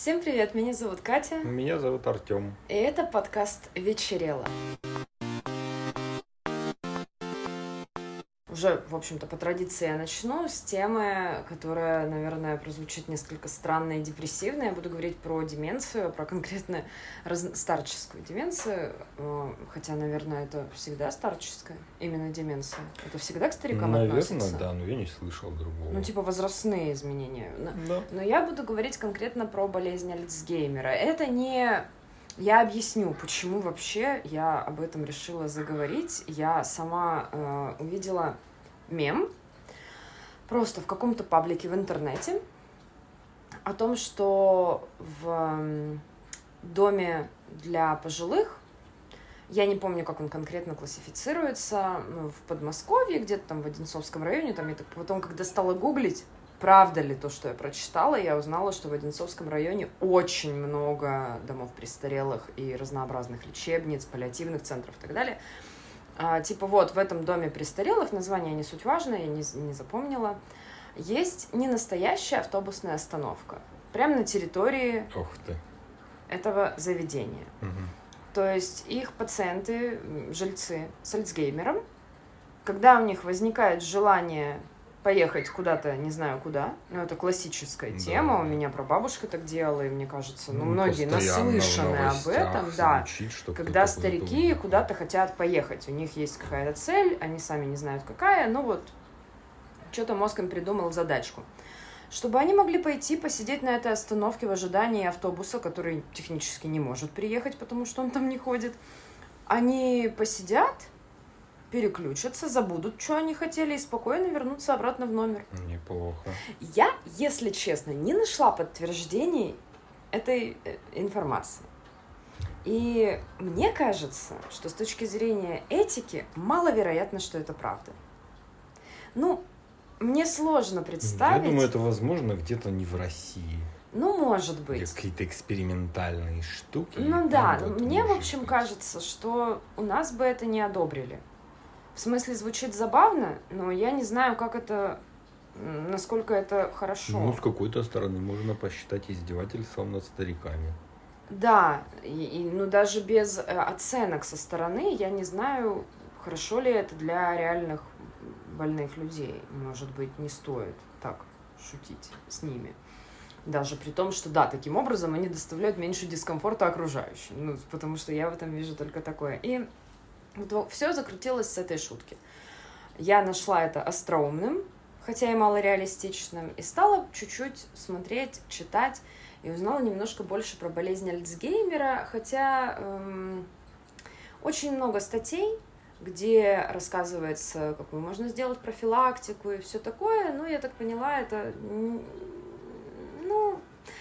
Всем привет, меня зовут Катя. Меня зовут Артем. И это подкаст «Вечерело». Уже, в общем-то, по традиции я начну с темы, которая, наверное, прозвучит несколько странно и депрессивно. Я буду говорить про деменцию, про конкретно раз... старческую деменцию, э, хотя, наверное, это всегда старческая, именно деменция. Это всегда к старикам наверное, относится? да, но я не слышал другого. Ну, типа возрастные изменения. Да. Но я буду говорить конкретно про болезнь Альцгеймера. Это не я объясню, почему вообще я об этом решила заговорить. Я сама э, увидела мем просто в каком-то паблике в интернете о том, что в доме для пожилых, я не помню, как он конкретно классифицируется, ну, в Подмосковье, где-то там в Одинцовском районе, там я так потом, когда стала гуглить, правда ли то, что я прочитала, я узнала, что в Одинцовском районе очень много домов престарелых и разнообразных лечебниц, паллиативных центров и так далее – а, типа вот в этом доме престарелых, название не суть важно, я не, не запомнила, есть не настоящая автобусная остановка. Прямо на территории этого заведения. Угу. То есть их пациенты, жильцы с Альцгеймером, когда у них возникает желание поехать куда-то, не знаю куда. Ну, это классическая да. тема. У меня прабабушка так делала, и мне кажется, ну, ну многие наслышаны об этом. Да, звучит, когда старики куда-то хотят поехать. У них есть какая-то цель, они сами не знают какая, но вот что-то мозг им придумал задачку. Чтобы они могли пойти посидеть на этой остановке в ожидании автобуса, который технически не может приехать, потому что он там не ходит. Они посидят, переключатся, забудут, что они хотели, и спокойно вернутся обратно в номер. Неплохо. Я, если честно, не нашла подтверждений этой э, информации. И мне кажется, что с точки зрения этики маловероятно, что это правда. Ну, мне сложно представить. Я думаю, это возможно где-то не в России. Ну, может быть. Какие-то экспериментальные штуки. Ну да, мне, в общем, быть. кажется, что у нас бы это не одобрили. В смысле, звучит забавно, но я не знаю, как это насколько это хорошо. Ну, с какой-то стороны можно посчитать издевательством над стариками. Да, и, и, ну даже без э, оценок со стороны я не знаю, хорошо ли это для реальных больных людей. Может быть, не стоит так шутить с ними. Даже при том, что да, таким образом они доставляют меньше дискомфорта окружающим. Ну, потому что я в этом вижу только такое. И все закрутилось с этой шутки. Я нашла это остроумным, хотя и малореалистичным, и стала чуть-чуть смотреть, читать, и узнала немножко больше про болезнь Альцгеймера, хотя эм, очень много статей, где рассказывается, какую можно сделать профилактику и все такое, ну, я так поняла, это, ну,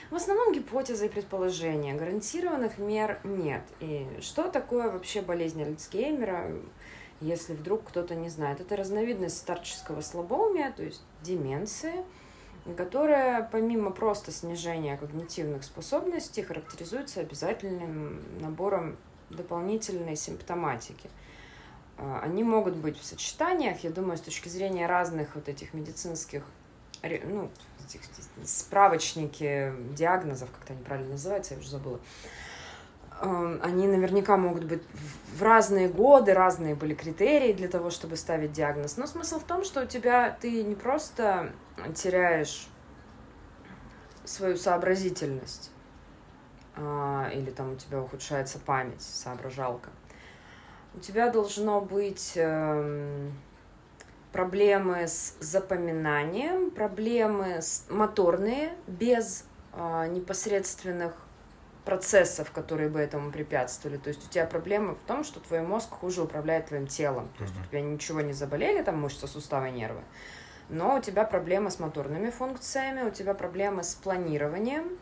в основном гипотезы и предположения. Гарантированных мер нет. И что такое вообще болезнь Альцгеймера, если вдруг кто-то не знает? Это разновидность старческого слабоумия, то есть деменции, которая помимо просто снижения когнитивных способностей характеризуется обязательным набором дополнительной симптоматики. А, они могут быть в сочетаниях, я думаю, с точки зрения разных вот этих медицинских ну, этих, справочники диагнозов, как-то они правильно называются, я уже забыла, эм, они наверняка могут быть в разные годы, разные были критерии для того, чтобы ставить диагноз. Но смысл в том, что у тебя ты не просто теряешь свою сообразительность, а, или там у тебя ухудшается память, соображалка. У тебя должно быть эм, проблемы с запоминанием, проблемы с моторные, без а, непосредственных процессов, которые бы этому препятствовали. То есть у тебя проблема в том, что твой мозг хуже управляет твоим телом. То есть у тебя ничего не заболели, там мышцы, суставы, нервы. Но у тебя проблема с моторными функциями, у тебя проблемы с планированием,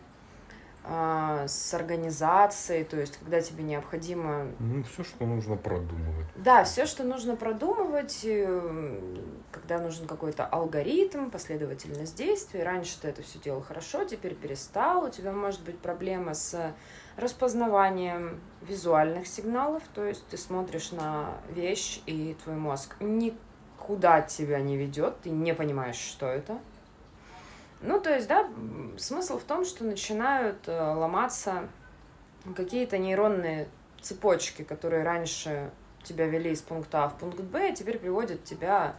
с организацией, то есть когда тебе необходимо... Ну, все, что нужно продумывать. Да, все, что нужно продумывать, э, когда нужен какой-то алгоритм, последовательность действий. Раньше ты это все делал хорошо, теперь перестал. У тебя может быть проблема с распознаванием визуальных сигналов, то есть ты смотришь на вещь, и твой мозг никуда тебя не ведет, ты не понимаешь, что это Ну, то есть, да, смысл в том, что начинают э, ломаться какие-то нейронные цепочки, которые раньше тебя вели из пункта А в пункт Б, а теперь приводят тебя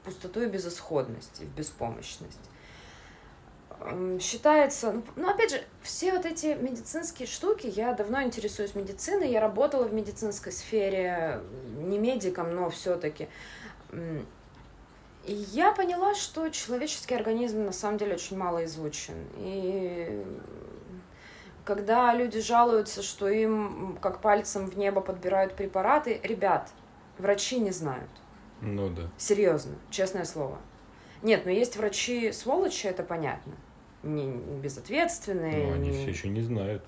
в пустоту и безысходность, и в беспомощность. Считается, ну, ну, опять же, все вот эти медицинские штуки, я давно интересуюсь медициной, я работала в медицинской сфере, не медиком, но все-таки. И я поняла, что человеческий организм на самом деле очень мало изучен. И когда люди жалуются, что им как пальцем в небо подбирают препараты, ребят, врачи не знают. Ну да. Серьезно, честное слово. Нет, но есть врачи сволочи, это понятно. Не безответственные. Но они не... все еще не знают.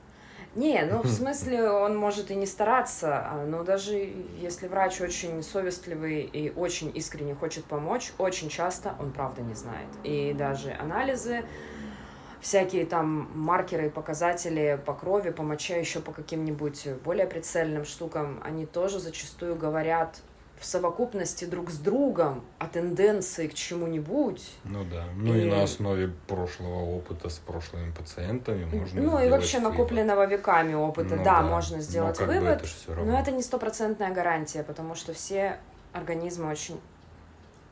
Не, ну в смысле он может и не стараться, а, но даже если врач очень совестливый и очень искренне хочет помочь, очень часто он правда не знает. И даже анализы, всякие там маркеры, показатели по крови, по моче, еще по каким-нибудь более прицельным штукам, они тоже зачастую говорят в совокупности друг с другом о тенденции к чему-нибудь. Ну да. Ну и, и на основе прошлого опыта с прошлыми пациентами можно Ну и вообще вывод. накопленного веками опыта, ну, да, да, можно сделать но вывод. Это но это не стопроцентная гарантия, потому что все организмы очень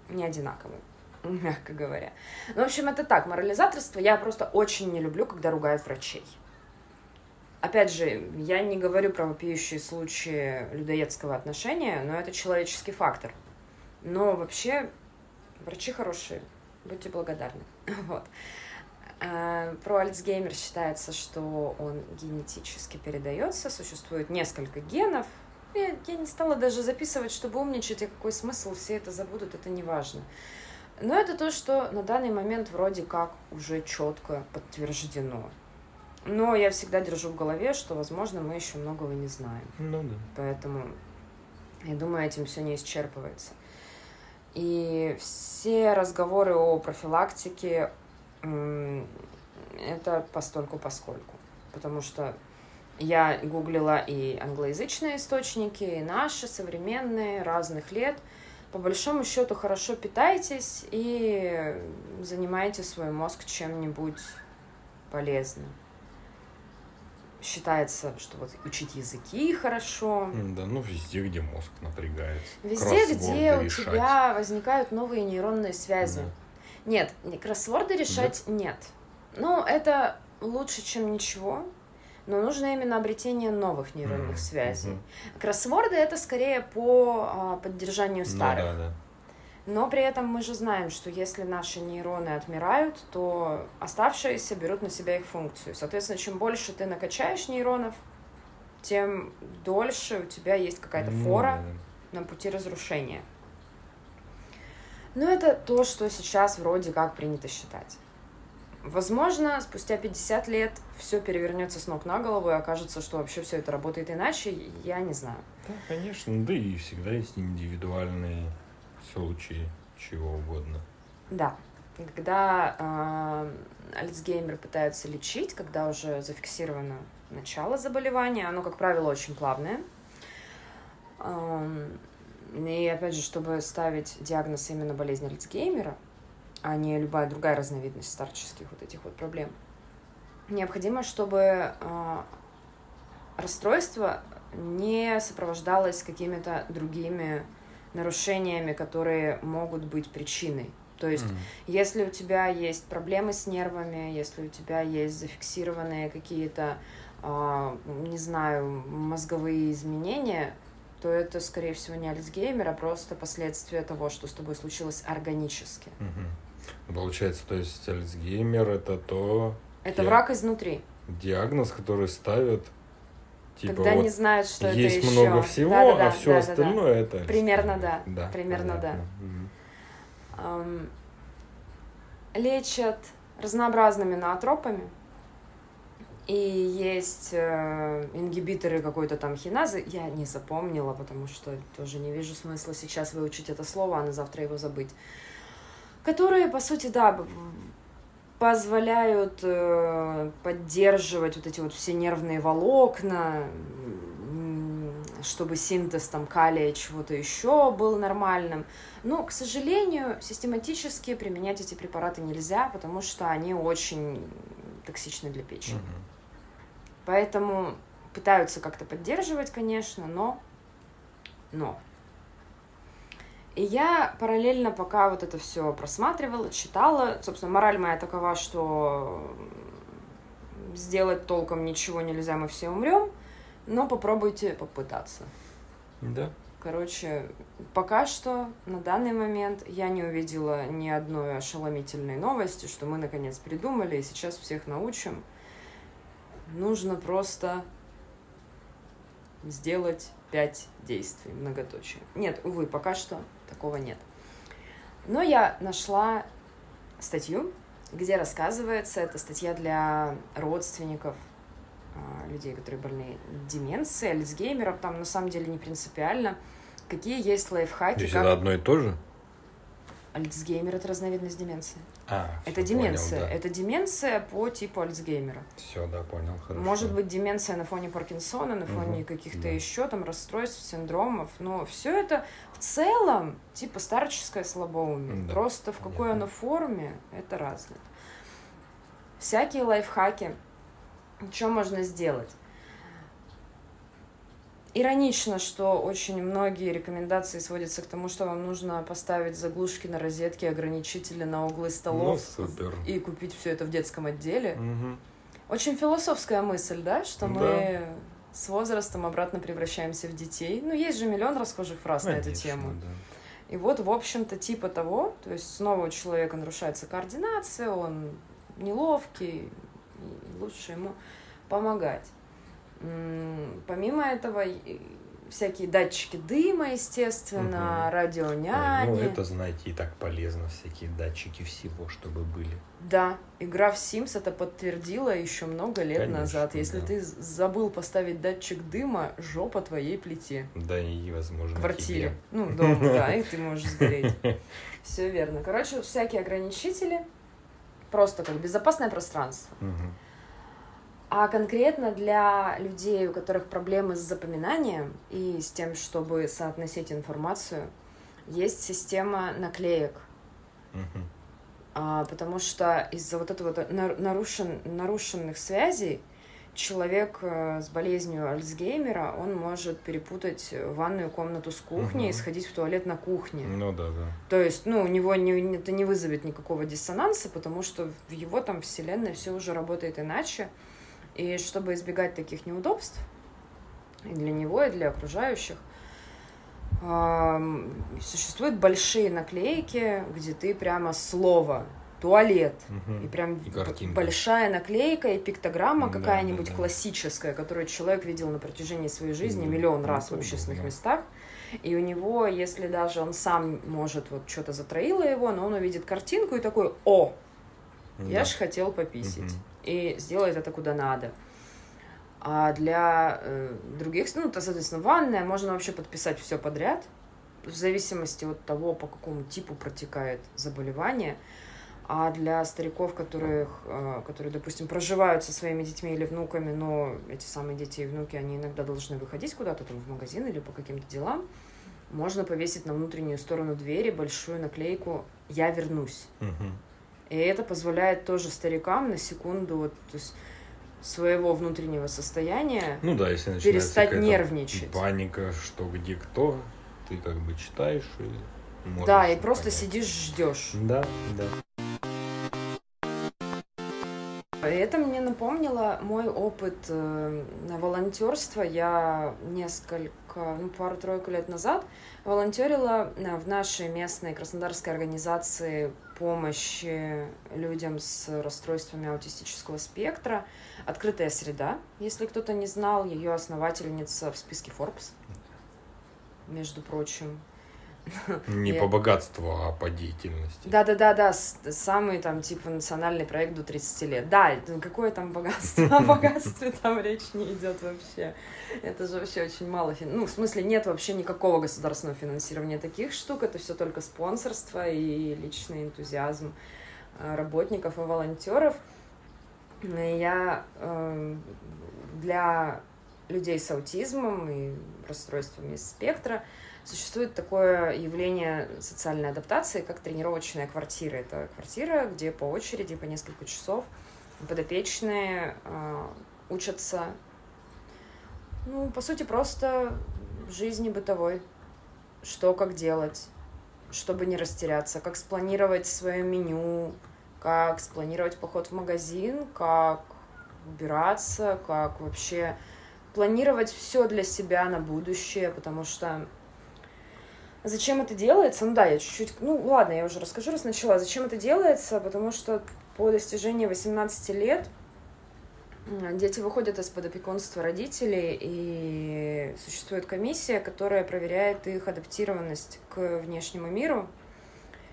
не одинаковые мягко говоря. Ну, в общем, это так, морализаторство я просто очень не люблю, когда ругают врачей. Опять же, я не говорю про вопиющие случаи людоедского отношения, но это человеческий фактор. Но вообще врачи хорошие, будьте благодарны. Вот. А, про Альцгеймер считается, что он генетически передается, существует несколько генов. Я, не стала даже записывать, чтобы умничать, и какой смысл, все это забудут, это не важно. Но это то, что на данный момент вроде как уже четко подтверждено. Но я всегда держу в голове, что, возможно, мы еще многого не знаем. Ну да. Поэтому, я думаю, этим все не исчерпывается. И все разговоры о профилактике это постольку поскольку. Потому что я гуглила и англоязычные источники, и наши, современные, разных лет. По большому счету хорошо питайтесь и занимайте свой мозг чем-нибудь полезным считается, что вот учить языки хорошо. Да, ну везде, где мозг напрягается. Везде, где у тебя возникают новые нейронные связи. Да. Нет, кроссворды решать да. нет. Ну, это лучше, чем ничего, но нужно именно обретение новых нейронных mm-hmm. связей. Кроссворды это скорее по а, поддержанию старых. Ну, да, да. Но при этом мы же знаем, что если наши нейроны отмирают, то оставшиеся берут на себя их функцию. Соответственно, чем больше ты накачаешь нейронов, тем дольше у тебя есть какая-то фора на пути разрушения. Но это то, что сейчас вроде как принято считать. Возможно, спустя 50 лет все перевернется с ног на голову и окажется, что вообще все это работает иначе, я не знаю. Да, конечно, да и всегда есть индивидуальные случае чего угодно. Да. Когда э, Альцгеймер пытаются лечить, когда уже зафиксировано начало заболевания, оно, как правило, очень плавное. Э, и опять же, чтобы ставить диагноз именно болезни Альцгеймера, а не любая другая разновидность старческих вот этих вот проблем, необходимо, чтобы э, расстройство не сопровождалось какими-то другими нарушениями, которые могут быть причиной. То есть, mm. если у тебя есть проблемы с нервами, если у тебя есть зафиксированные какие-то, э, не знаю, мозговые изменения, то это, скорее всего, не Альцгеймер, а просто последствия того, что с тобой случилось органически. Mm-hmm. Получается, то есть Альцгеймер это то... Это враг изнутри. Диагноз, который ставят Типа, Когда вот не знают, что это есть еще. много всего, да, да, да, а все да, остальное да, да. это. Примерно да. да примерно понятно. да. Угу. лечат разнообразными ноотропами. И есть э, ингибиторы какой-то там хиназы. Я не запомнила, потому что тоже не вижу смысла сейчас выучить это слово, а на завтра его забыть. Которые, по сути, да, позволяют э, поддерживать вот эти вот все нервные волокна, чтобы синтез там калия чего-то еще был нормальным. Но, к сожалению, систематически применять эти препараты нельзя, потому что они очень токсичны для печени. Мгм. Поэтому пытаются как-то поддерживать, конечно, но... Но. И я параллельно, пока вот это все просматривала, читала, собственно, мораль моя такова, что сделать толком ничего нельзя, мы все умрем, но попробуйте попытаться. Да. Короче, пока что, на данный момент, я не увидела ни одной ошеломительной новости, что мы наконец придумали и сейчас всех научим. Нужно просто сделать пять действий, многоточие. Нет, увы, пока что такого нет. Но я нашла статью, где рассказывается, это статья для родственников а, людей, которые больны деменцией, Альцгеймером, там на самом деле не принципиально, какие есть То лайфхаки, есть как... это одно и то же? Альцгеймер — это разновидность деменции. А, Это понял, деменция. да. Это деменция по типу Альцгеймера. Все, да, понял, хорошо. Может быть, деменция на фоне Паркинсона, на фоне Мгм, каких-то да. еще там расстройств, синдромов. Но все это в целом типа старческое слабоумие. Да, Просто в какой понятно. оно форме, это разное. Всякие лайфхаки. Что можно сделать? Иронично, что очень многие рекомендации сводятся к тому, что вам нужно поставить заглушки на розетки, ограничители на углы столов Ну, супер. и купить все это в детском отделе. Мгм. Очень философская мысль, да, что Да. мы с возрастом обратно превращаемся в детей. Ну, есть же миллион расхожих фраз на эту Конечно, тему. да. И вот, в общем-то, типа того, то есть снова у человека нарушается координация, он неловкий, и лучше ему помогать. Помимо этого, всякие датчики дыма, естественно, Мгм. радионяни. Ой, ну, это, знаете, и так полезно, всякие датчики всего, чтобы были. Да, игра в Sims это подтвердила еще много лет Конечно, назад. Если да. ты забыл поставить датчик дыма, жопа твоей плите. Да и, возможно, квартире. тебе. Ну, дома, да, и ты можешь сгореть. Все верно. Короче, всякие ограничители. Просто как безопасное пространство. Мгм. А конкретно для людей, у которых проблемы с запоминанием и с тем, чтобы соотносить информацию, есть система наклеек. Мгм. А, потому что из-за вот этого вот на- нарушен, нарушенных связей человек э, с болезнью Альцгеймера, он может перепутать ванную комнату с кухней и Мгм. сходить в туалет на кухне. Ну да, да. То есть, ну, у него не, это не вызовет никакого диссонанса, потому что в его там вселенной все уже работает иначе. И чтобы избегать таких неудобств и для него, и для окружающих, существуют большие наклейки, где ты прямо слово туалет Мгм. и прям И картинка. большая наклейка и пиктограмма Да, какая-нибудь да, да. классическая, которую человек видел на протяжении своей жизни Да, миллион ну, раз это в общественных удобно. местах. И у него, если даже он сам может, вот что-то затроило его, но он увидит картинку и такой, о, я Да. ж хотел пописить. Мгм. И сделает это куда надо. А для э, других, ну, то, соответственно, ванная можно вообще подписать все подряд, в зависимости от того, по какому типу протекает заболевание. А для стариков, которых, э, которые, допустим, проживают со своими детьми или внуками, но эти самые дети и внуки, они иногда должны выходить куда-то там в магазин или по каким-то делам, можно повесить на внутреннюю сторону двери большую наклейку «Я вернусь». Мгм. И это позволяет тоже старикам на секунду вот, то есть, своего внутреннего состояния Ну да, если перестать нервничать. Паника, что где кто, ты как бы читаешь и можешь Да, и просто понять. сидишь, ждешь. Да, да. Это мне напомнило мой опыт э, волонтерства. Я несколько, ну, пару-тройку лет назад волонтерила э, в нашей местной краснодарской организации помощи людям с расстройствами аутистического спектра. Открытая среда, если кто-то не знал, ее основательница в списке Forbes, между прочим. Не по богатству, а по деятельности. Да-да-да-да, самый там типа национальный проект до 30 лет. Да, какое там богатство? О богатстве там речь не идет вообще. Это же вообще очень мало. Ну, в смысле, нет вообще никакого государственного финансирования таких штук. Это все только спонсорство и личный энтузиазм э, работников и волонтеров. И Я э, для людей с аутизмом и расстройствами спектра существует такое явление социальной адаптации, как тренировочная квартира. Это квартира, где по очереди, по несколько часов подопечные э, учатся, ну, по сути, просто жизни бытовой. Что, как делать, чтобы не растеряться, как спланировать свое меню, как спланировать поход в магазин, как убираться, как вообще планировать все для себя на будущее, потому что зачем это делается? Ну да, я чуть-чуть, ну ладно, я уже расскажу, раз начала. Зачем это делается? Потому что по достижении 18 лет дети выходят из-под опекунства родителей, и существует комиссия, которая проверяет их адаптированность к внешнему миру.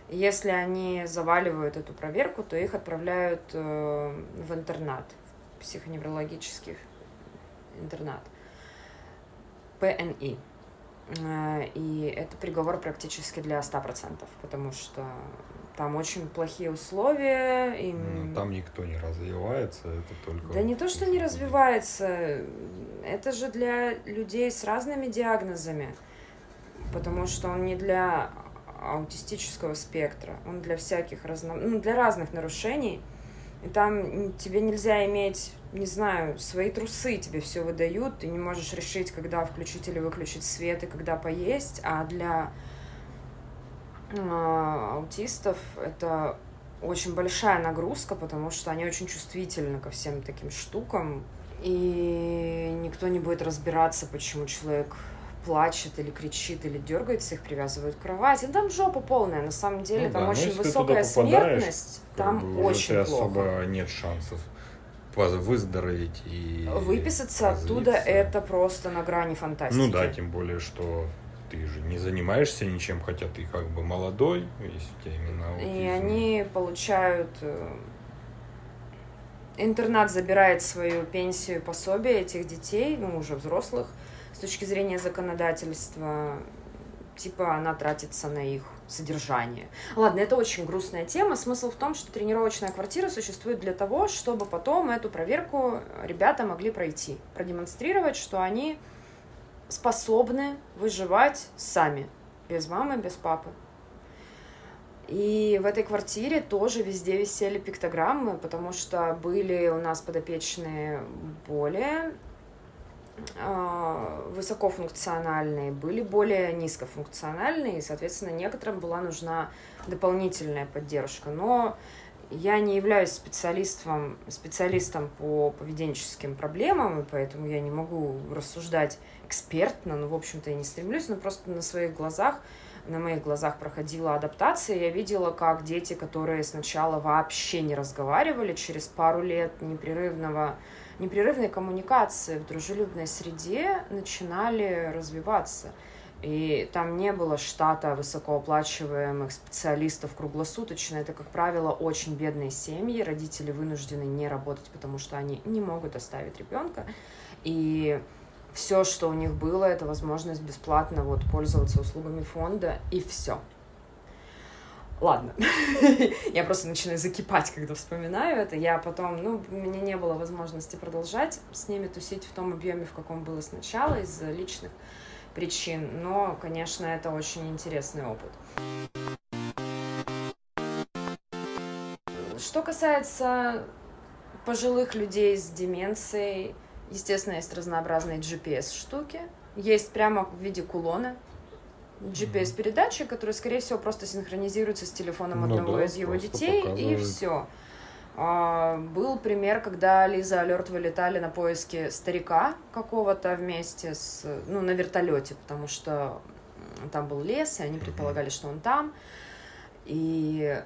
Если они заваливают эту проверку, то их отправляют э, в интернат, психоневрологический интернат, ПНИ. Э, и это приговор практически для 100%, потому что там очень плохие условия. И... Ну, там никто не развивается, это только... Да не то, что не развивается, это же для людей с разными диагнозами, потому что он не для аутистического спектра, он для всяких разно... ну, для разных нарушений. И там тебе нельзя иметь, не знаю, свои трусы тебе все выдают, ты не можешь решить, когда включить или выключить свет и когда поесть, а для э, аутистов это очень большая нагрузка, потому что они очень чувствительны ко всем таким штукам, и никто не будет разбираться, почему человек плачет или кричит или дергается, их привязывают к кровати. Ну, там жопа полная, на самом деле, ну, там да, очень высокая смертность, там бы, очень плохо. особо нет шансов выздороветь и выписаться развиться. оттуда это просто на грани фантастики. Ну да, тем более, что ты же не занимаешься ничем, хотя ты как бы молодой, есть у тебя именно аутизм. И они получают э, интернат забирает свою пенсию пособие этих детей, ну, уже взрослых, с точки зрения законодательства, типа она тратится на их содержание. Ладно, это очень грустная тема. Смысл в том, что тренировочная квартира существует для того, чтобы потом эту проверку ребята могли пройти, продемонстрировать, что они способны выживать сами, без мамы, без папы. И в этой квартире тоже везде висели пиктограммы, потому что были у нас подопечные более высокофункциональные, были более низкофункциональные, и, соответственно, некоторым была нужна дополнительная поддержка. Но я не являюсь специалистом, специалистом по поведенческим проблемам, и поэтому я не могу рассуждать экспертно, ну, в общем-то, я не стремлюсь, но просто на своих глазах, на моих глазах проходила адаптация, я видела, как дети, которые сначала вообще не разговаривали, через пару лет непрерывного непрерывной коммуникации в дружелюбной среде начинали развиваться. И там не было штата высокооплачиваемых специалистов круглосуточно. Это, как правило, очень бедные семьи. Родители вынуждены не работать, потому что они не могут оставить ребенка. И все, что у них было, это возможность бесплатно вот пользоваться услугами фонда, и все. Ладно, я просто начинаю закипать, когда вспоминаю это. Я потом, ну, у меня не было возможности продолжать с ними тусить в том объеме, в каком было сначала, из-за личных причин. Но, конечно, это очень интересный опыт. Что касается пожилых людей с деменцией, естественно, есть разнообразные GPS-штуки. Есть прямо в виде кулона, GPS-передачи, которые, скорее всего, просто синхронизируются с телефоном ну одного да, из его детей, показывает. и все. А, был пример, когда Лиза Алерт вылетали на поиски старика какого-то вместе с, ну, на вертолете, потому что там был лес, и они предполагали, что он там. И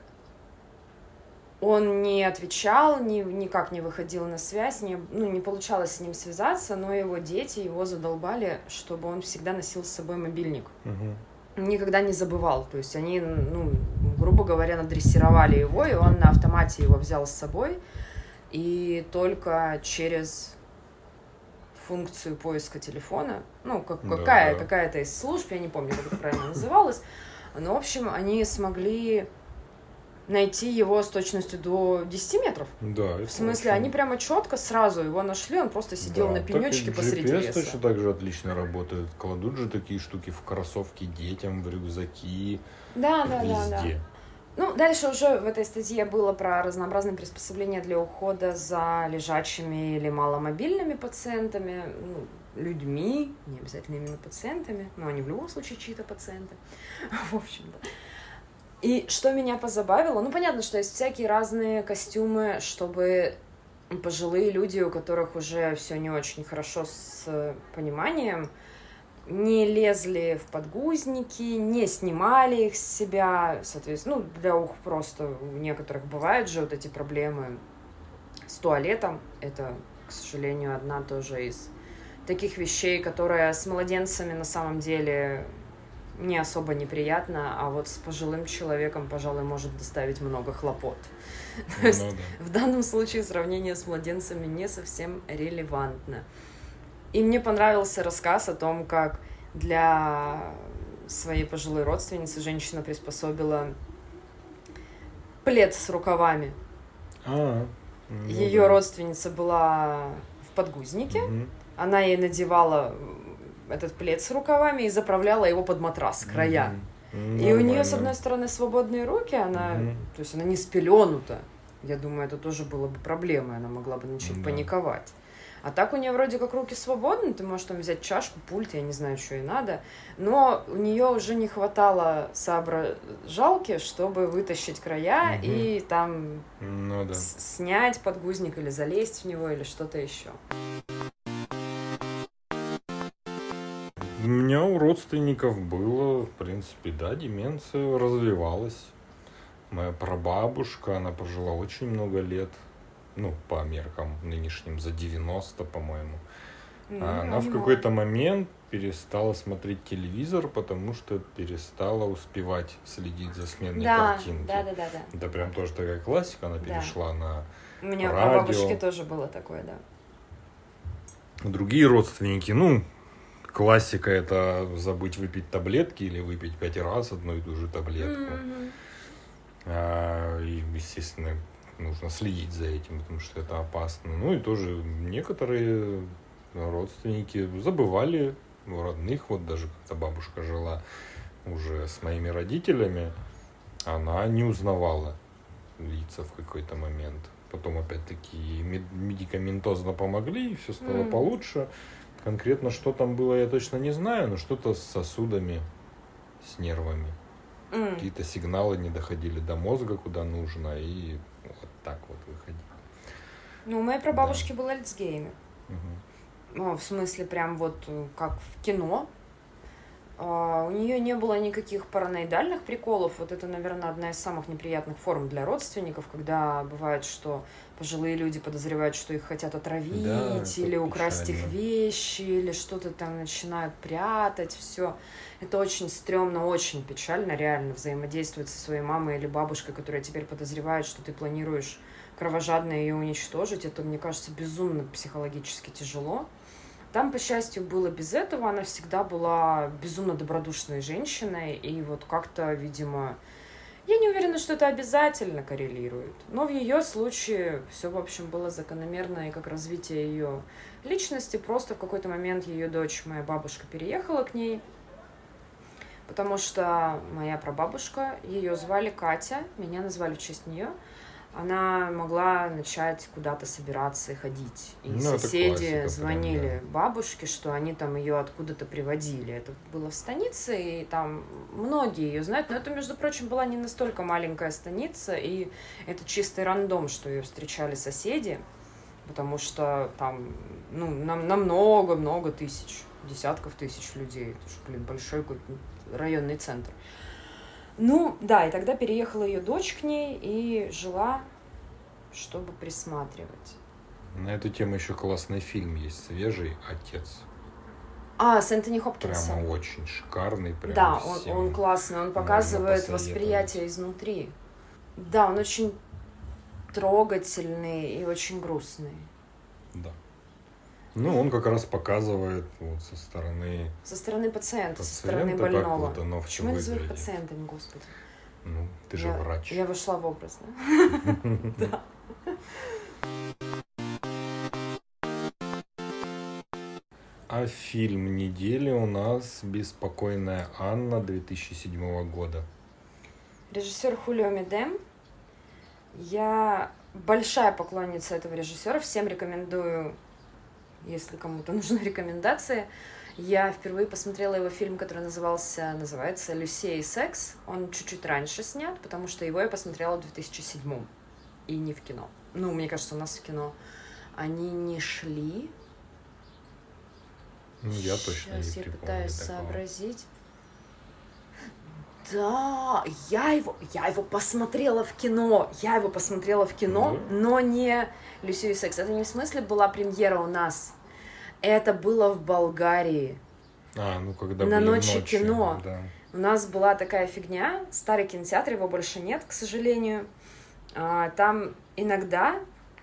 он не отвечал, ни, никак не выходил на связь, не, ну, не получалось с ним связаться, но его дети его задолбали, чтобы он всегда носил с собой мобильник. Угу. Никогда не забывал. То есть они, ну, грубо говоря, надрессировали его, и он на автомате его взял с собой. И только через функцию поиска телефона, ну, как, да, какая, да. какая-то из служб, я не помню, как это правильно называлось, но, в общем, они смогли найти его с точностью до 10 метров. Да. В смысле, они прямо четко сразу его нашли, он просто сидел Да, на пенечке посреди GPS леса. точно так же отлично работают. Кладут же такие штуки в кроссовки детям, в рюкзаки, Да, да, да, да. Ну, дальше уже в этой статье было про разнообразные приспособления для ухода за лежачими или маломобильными пациентами, ну, людьми, не обязательно именно пацентами, но они в любом случае чьи-то пациенты, в общем-то. И что меня позабавило, ну, понятно, что есть всякие разные костюмы, чтобы пожилые люди, у которых уже все не очень хорошо с пониманием, не лезли в подгузники, не снимали их с себя, соответственно, ну, для ух просто у некоторых бывают же вот эти проблемы с туалетом. Это, к сожалению, одна тоже из таких вещей, которая с младенцами на самом деле не особо неприятно, а вот с пожилым человеком, пожалуй, может доставить много хлопот. То есть Ну да. в данном случае сравнение с младенцами не совсем релевантно. И мне понравился рассказ о том, как для своей пожилой родственницы женщина приспособила плед с рукавами. А, ну Ее да. родственница была в подгузнике, Мгм. она ей надевала этот плед с рукавами и заправляла его под матрас, края. Мгм. И у нее, с одной стороны, свободные руки, она, Мгм. то есть она не спеленута. Я думаю, это тоже было бы проблемой, она могла бы начать Да. паниковать. А так у нее вроде как руки свободны, ты можешь там взять чашку, пульт, я не знаю, что ей надо. Но у нее уже не хватало соображалки, чтобы вытащить края Мгм. и там Ну да. снять подгузник или залезть в него или что-то еще. У меня у родственников было, в принципе, да, деменция развивалась. Моя прабабушка, она прожила очень много лет, ну, по меркам нынешним, за 90, по-моему. А она в какой-то момент перестала смотреть телевизор, потому что перестала успевать следить за сменой Да, картинки. да, да, да, да. Это прям тоже такая классика, она Да. перешла на У меня у Радио. бабушки тоже было такое, да. другие родственники. Ну, классика это забыть выпить таблетки или выпить пять раз одну и ту же таблетку. Мгм. А, и, естественно, нужно следить за этим, потому что это опасно. Ну и тоже некоторые родственники забывали родных, вот даже когда бабушка жила уже с моими родителями, она не узнавала лица в какой-то момент. Потом опять-таки мед- медикаментозно помогли, и все стало М. получше. Конкретно что там было, я точно не знаю, но что-то с сосудами, с нервами М. какие-то сигналы не доходили до мозга, куда нужно, и вот так вот выходило. Ну, у моей прабабушки был Альцгеймер. Мгм. Ну, в смысле, прям вот э, как в кино. А, У нее не было никаких параноидальных приколов. Вот это, наверное, одна из самых неприятных форм для родственников, когда бывает, что пожилые люди подозревают, что их хотят отравить, Да, или украсть их печально. вещи, или что-то там начинают прятать, все. Это очень стрёмно, очень печально, реально, взаимодействовать со своей мамой или бабушкой, которая теперь подозревает, что ты планируешь кровожадно ее уничтожить. Это, мне кажется, безумно психологически тяжело. Там, по счастью, было без этого. Она всегда была безумно добродушной женщиной. И вот как-то, видимо, я не уверена, что это обязательно коррелирует. Но в ее случае все, в общем, было закономерно. И как развитие ее личности. Просто в какой-то момент ее дочь, моя бабушка, переехала к ней. Потому что моя прабабушка, ее звали Катя, меня назвали в честь нее. Она могла начать куда-то собираться и ходить. И Ну, соседи классика прям, звонили бабушке, что они там ее откуда-то приводили. Это было в станице, и там многие ее знают. Но это, между прочим, была не настолько маленькая станица, и это чистый рандом, что ее встречали соседи, потому что там ну, нам на много-много тысяч, десятков тысяч людей. Это же, блин, большой какой-то районный центр. Ну, да, и тогда переехала ее дочь к ней и жила, чтобы присматривать. На эту тему еще классный фильм есть, свежий «Отец». А, с Энтони Хопкинсом. Прямо очень шикарный. Прям Да, он, всем. он классный, он показывает восприятие изнутри. Да, он очень трогательный и очень грустный. Да. Ну, он как раз показывает вот со стороны Со стороны пациента, со пациента, стороны как больного. вот оно Почему все я называю их выглядит. пациентами, господи? Ну, ты же я, врач. Я вошла в образ, да? А фильм недели у нас «Беспокойная Анна» 2007 года. Режиссер Хулио Медем. Я большая поклонница этого режиссера. Всем рекомендую, если кому-то нужны рекомендации. Я впервые посмотрела его фильм, который назывался, называется «Люсия и секс». Он чуть-чуть раньше снят, потому что его я посмотрела в 2007 и не в кино. Ну, мне кажется, у нас в кино они не шли. Ну, я точно Сейчас не я пытаюсь такого. сообразить. Да, я его, я его посмотрела в кино, я его посмотрела в кино, Да? но не Люсию и секс. Это не в смысле была премьера у нас. Это было в Болгарии. А, ну когда На ночи ночи, кино. Да. У нас была такая фигня, старый кинотеатр, его больше нет, к сожалению. А, Там иногда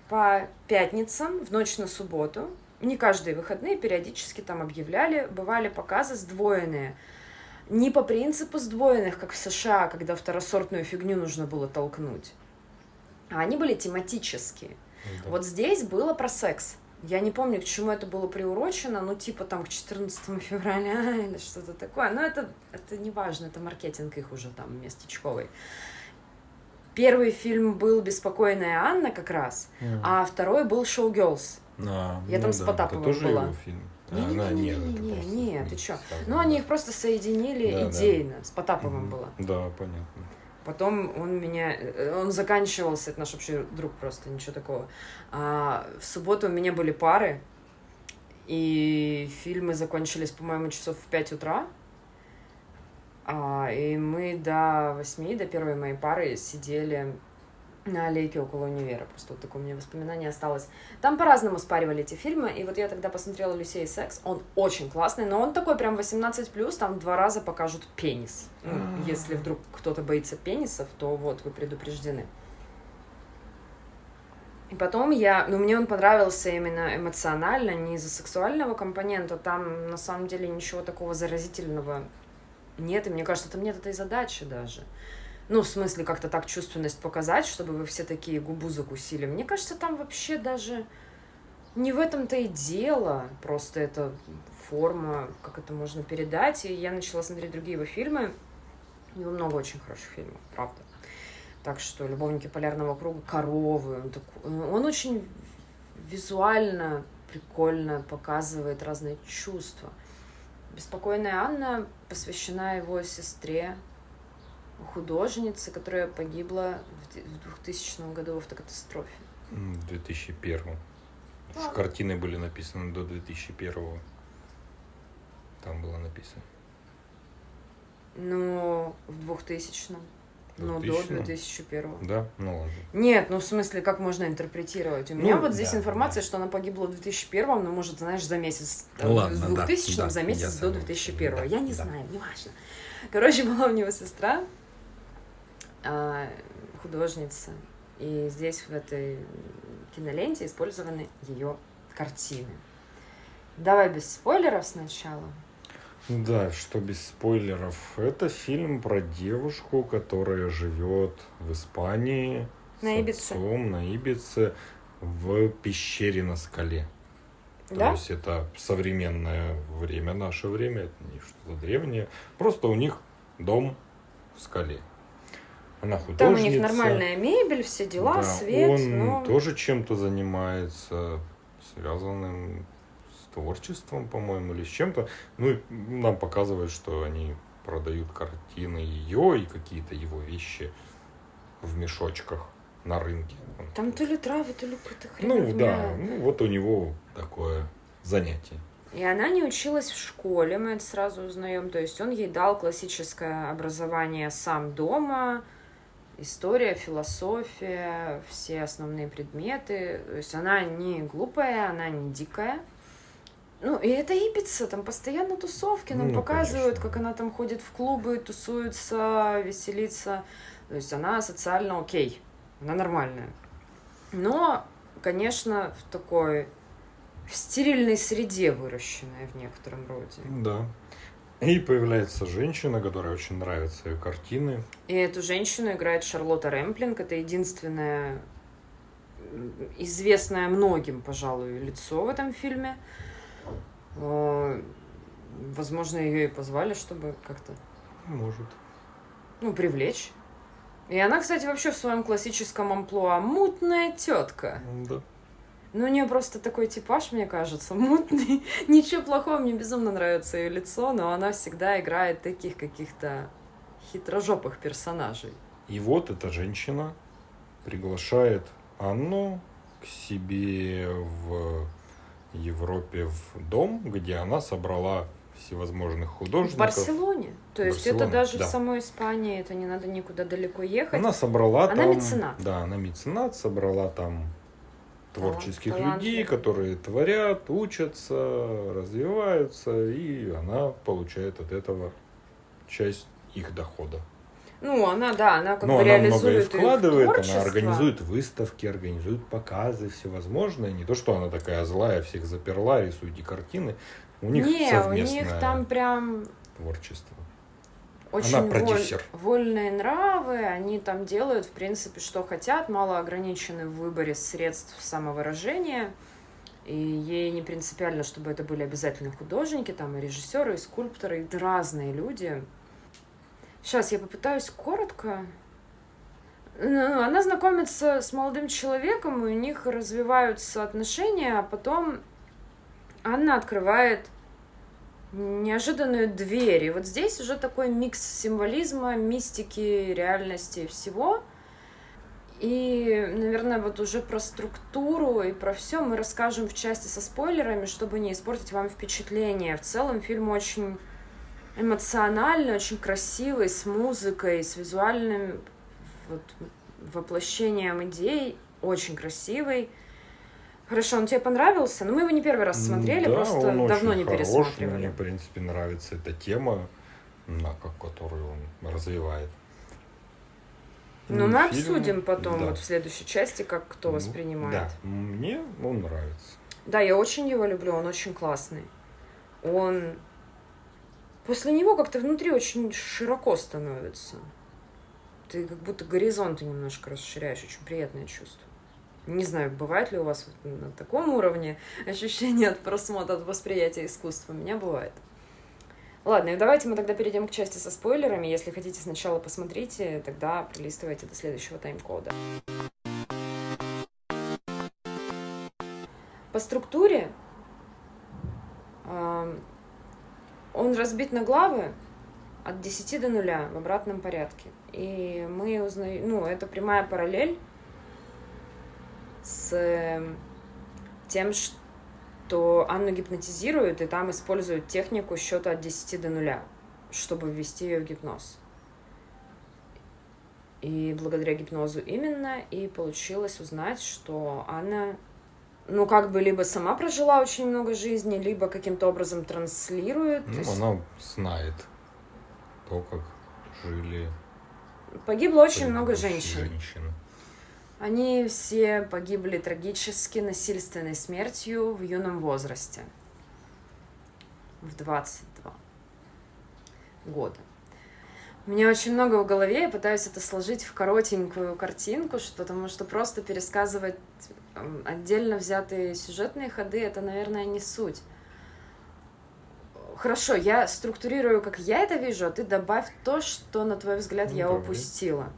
по пятницам, в ночь на субботу, не каждые выходные, периодически там объявляли, бывали показы сдвоенные. Не по принципу сдвоенных, как в США, когда второсортную фигню нужно было толкнуть. А они были тематические. Да. Вот здесь было про секс. Я не помню, к чему это было приурочено, ну, типа там к 14 февраля или что-то такое. Но это, это не важно, это маркетинг их уже там местечковый. Первый фильм был «Беспокойная Анна» как раз, Мгм. а второй был «Шоу Герлз». А, я там с да, Потаповым это тоже была. его фильм? А, да, это не, не, ты чё? там, Ну, да. они их просто соединили Да, да. идейно. С Потаповым Мгм. было. Да, понятно. Потом он меня... э, Он заканчивался, это наш общий друг просто, ничего такого. А, в субботу у меня были пары, и фильмы закончились, по-моему, часов в 5 утра. А, и мы до 8, до первой моей пары сидели на аллейке около универа. Просто вот такое у меня воспоминание осталось. Там по-разному спаривали эти фильмы, и вот я тогда посмотрела «Люсей и секс». Он очень классный, но он такой прям 18+, там два раза покажут пенис. Ну, А. если вдруг кто-то боится пенисов, то вот, вы предупреждены. И потом я, ну, мне он понравился именно эмоционально, не из-за сексуального компонента, там на самом деле ничего такого заразительного нет, и мне кажется, там нет этой задачи даже. Ну, в смысле, как-то так чувственность показать, чтобы вы все такие губу закусили. Мне кажется, там вообще даже не в этом-то и дело. Просто это форма, как это можно передать. И я начала смотреть другие его фильмы. У него много очень хороших фильмов, правда. Так что «Любовники полярного круга», «Коровы». Он, такой- он очень визуально прикольно показывает разные чувства. «Беспокойная Анна» посвящена его сестре, художнице, которая погибла в де- в 2000 году в автокатастрофе. В 2001. Потому что Да. картины были написаны до 2001. Там было написано. Ну, в 2000 ну, до 2000-м? 2001 Да? Ну ладно. Нет, ну в смысле, как можно интерпретировать? У меня Ну, вот здесь да, информация, да. что она погибла в 2001, ну, может, знаешь, за месяц. Ну, ладно, в да, 2000 да, за я месяц до согласен, 2001. да, я не да. знаю, неважно. Короче, была у него сестра, художница, и здесь в этой киноленте использованы ее картины. Давай без спойлеров сначала. Да, что без спойлеров. Это фильм про девушку, которая живет в Испании На с Ибице. отцом на Ибице в пещере на скале. То Да? есть это современное время, наше время, это не что-то древнее. Просто у них дом в скале. Она художница. Там у них нормальная мебель, все дела, Да, свет. Он но- тоже чем-то занимается, связанным с творчеством, по-моему, или с чем-то. Ну, и нам показывают, что они продают картины ее и какие-то его вещи в мешочках на рынке. Там то ли травы, то ли какая-то Ну хреновня. да, ну вот у него такое занятие. И она не училась в школе, мы это сразу узнаем. То есть он ей дал классическое образование сам дома, история, философия, все основные предметы. То есть она не глупая, она не дикая. Ну, и это Ибица, там постоянно тусовки, нам Ну, показывают, конечно. как она там ходит в клубы, тусуется, веселится. То есть она социально окей, она нормальная. Но, конечно, в такой в стерильной среде выращенная в некотором роде. Да. И появляется женщина, которая очень нравится ее картины. И эту женщину играет Шарлотта Рэмплинг. Это единственное известное многим, пожалуй, лицо в этом фильме. Возможно, ее и позвали, чтобы как-то... Может. Ну, привлечь. И она, кстати, вообще в своем классическом амплуа мутная тетка. Да. Ну, у нее просто такой типаж, мне кажется, мутный. Ничего плохого, мне безумно нравится ее лицо, но она всегда играет таких каких-то хитрожопых персонажей. И вот эта женщина приглашает Анну к себе в Европе в дом, где она собрала всевозможных художников. В Барселоне. То есть Барселона, это даже да. в самой Испании, это не надо никуда далеко ехать. Она собрала Она там... меценат. Да, она меценат, собрала там творческих талантливых. людей, которые творят, учатся, развиваются, и она получает от этого часть их дохода. Ну, она, да, она как Но бы она реализует их вкладывает, творчество. она организует выставки, организует показы всевозможные. Не то, что она такая злая, всех заперла, рисуйте картины. У них Не, у совместное них там прям творчество. Очень Она воль- продюсер. вольные нравы, они там делают, в принципе, что хотят, мало ограничены в выборе средств самовыражения. И ей не принципиально, чтобы это были обязательно художники, там и режиссеры, и скульпторы, и разные люди. Сейчас я попытаюсь коротко. Ну, Она знакомится с молодым человеком, и у них развиваются отношения, а потом Анна открывает неожиданную дверь. И вот здесь уже такой микс символизма, мистики, реальности всего. И, наверное, вот уже про структуру и про все мы расскажем в части со спойлерами, чтобы не испортить вам впечатление. В целом фильм очень эмоциональный, очень красивый, с музыкой, с визуальным вот, воплощением идей, очень красивый. Хорошо, он тебе понравился? Но мы его не первый раз смотрели, Да, просто он давно очень не хорош, пересматривали. Мне, в принципе, нравится эта тема, на которую он развивает. Ну, мы обсудим потом, да. вот в следующей части, как кто Ну, воспринимает. Да, мне он нравится. Да, я очень его люблю, он очень классный. Он... После него как-то внутри очень широко становится. Ты как будто горизонты немножко расширяешь, очень приятное чувство. Не знаю, бывает ли у вас на таком уровне ощущение от просмотра, от восприятия искусства. У меня бывает. Ладно, и давайте мы тогда перейдем к части со спойлерами. Если хотите сначала посмотрите, тогда пролистывайте до следующего тайм-кода. По структуре он разбит на главы от 10 до 0 в обратном порядке. И мы узнаем, ну, это прямая параллель с эм, тем, что Анну гипнотизируют, и там используют технику счета от 10 до 0, чтобы ввести ее в гипноз. И благодаря гипнозу именно и получилось узнать, что Анна, ну, как бы либо сама прожила очень много жизни, либо каким-то образом транслирует. Ну, есть она знает то, как жили Погибло очень много предыдущие женщин. Они все погибли трагически, насильственной смертью в юном возрасте. В 22 года. У меня очень много в голове, я пытаюсь это сложить в коротенькую картинку, потому что просто пересказывать м, отдельно взятые сюжетные ходы, это, наверное, не суть. Хорошо, я структурирую, как я это вижу, а ты добавь то, что, на твой взгляд, Ну, я давай. упустила.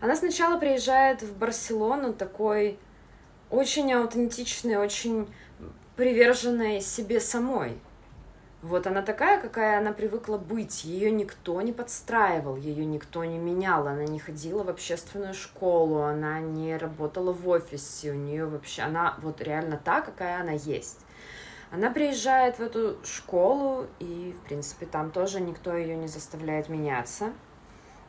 Она сначала приезжает в Барселону такой очень аутентичной, очень приверженной себе самой. Вот она такая, какая она привыкла быть. Ее никто не подстраивал, ее никто не менял. Она не ходила в общественную школу, она не работала в офисе. У нее вообще, она вот реально та, какая она есть. Она приезжает в эту школу, и, в принципе, там тоже никто ее не заставляет меняться.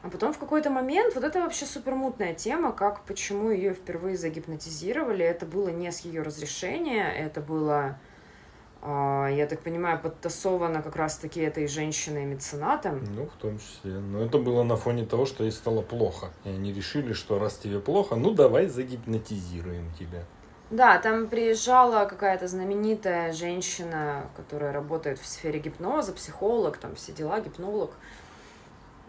А потом в какой-то момент, вот это вообще супермутная тема, как, почему ее впервые загипнотизировали. Это было не с ее разрешения, это было, а, я так понимаю, подтасовано как раз-таки этой женщиной-меценатом. Ну, в том числе. Но это было на фоне того, что ей стало плохо. И они решили, что раз тебе плохо, ну давай загипнотизируем тебя. Да, там приезжала какая-то знаменитая женщина, которая работает в сфере гипноза, психолог, там все дела, гипнолог.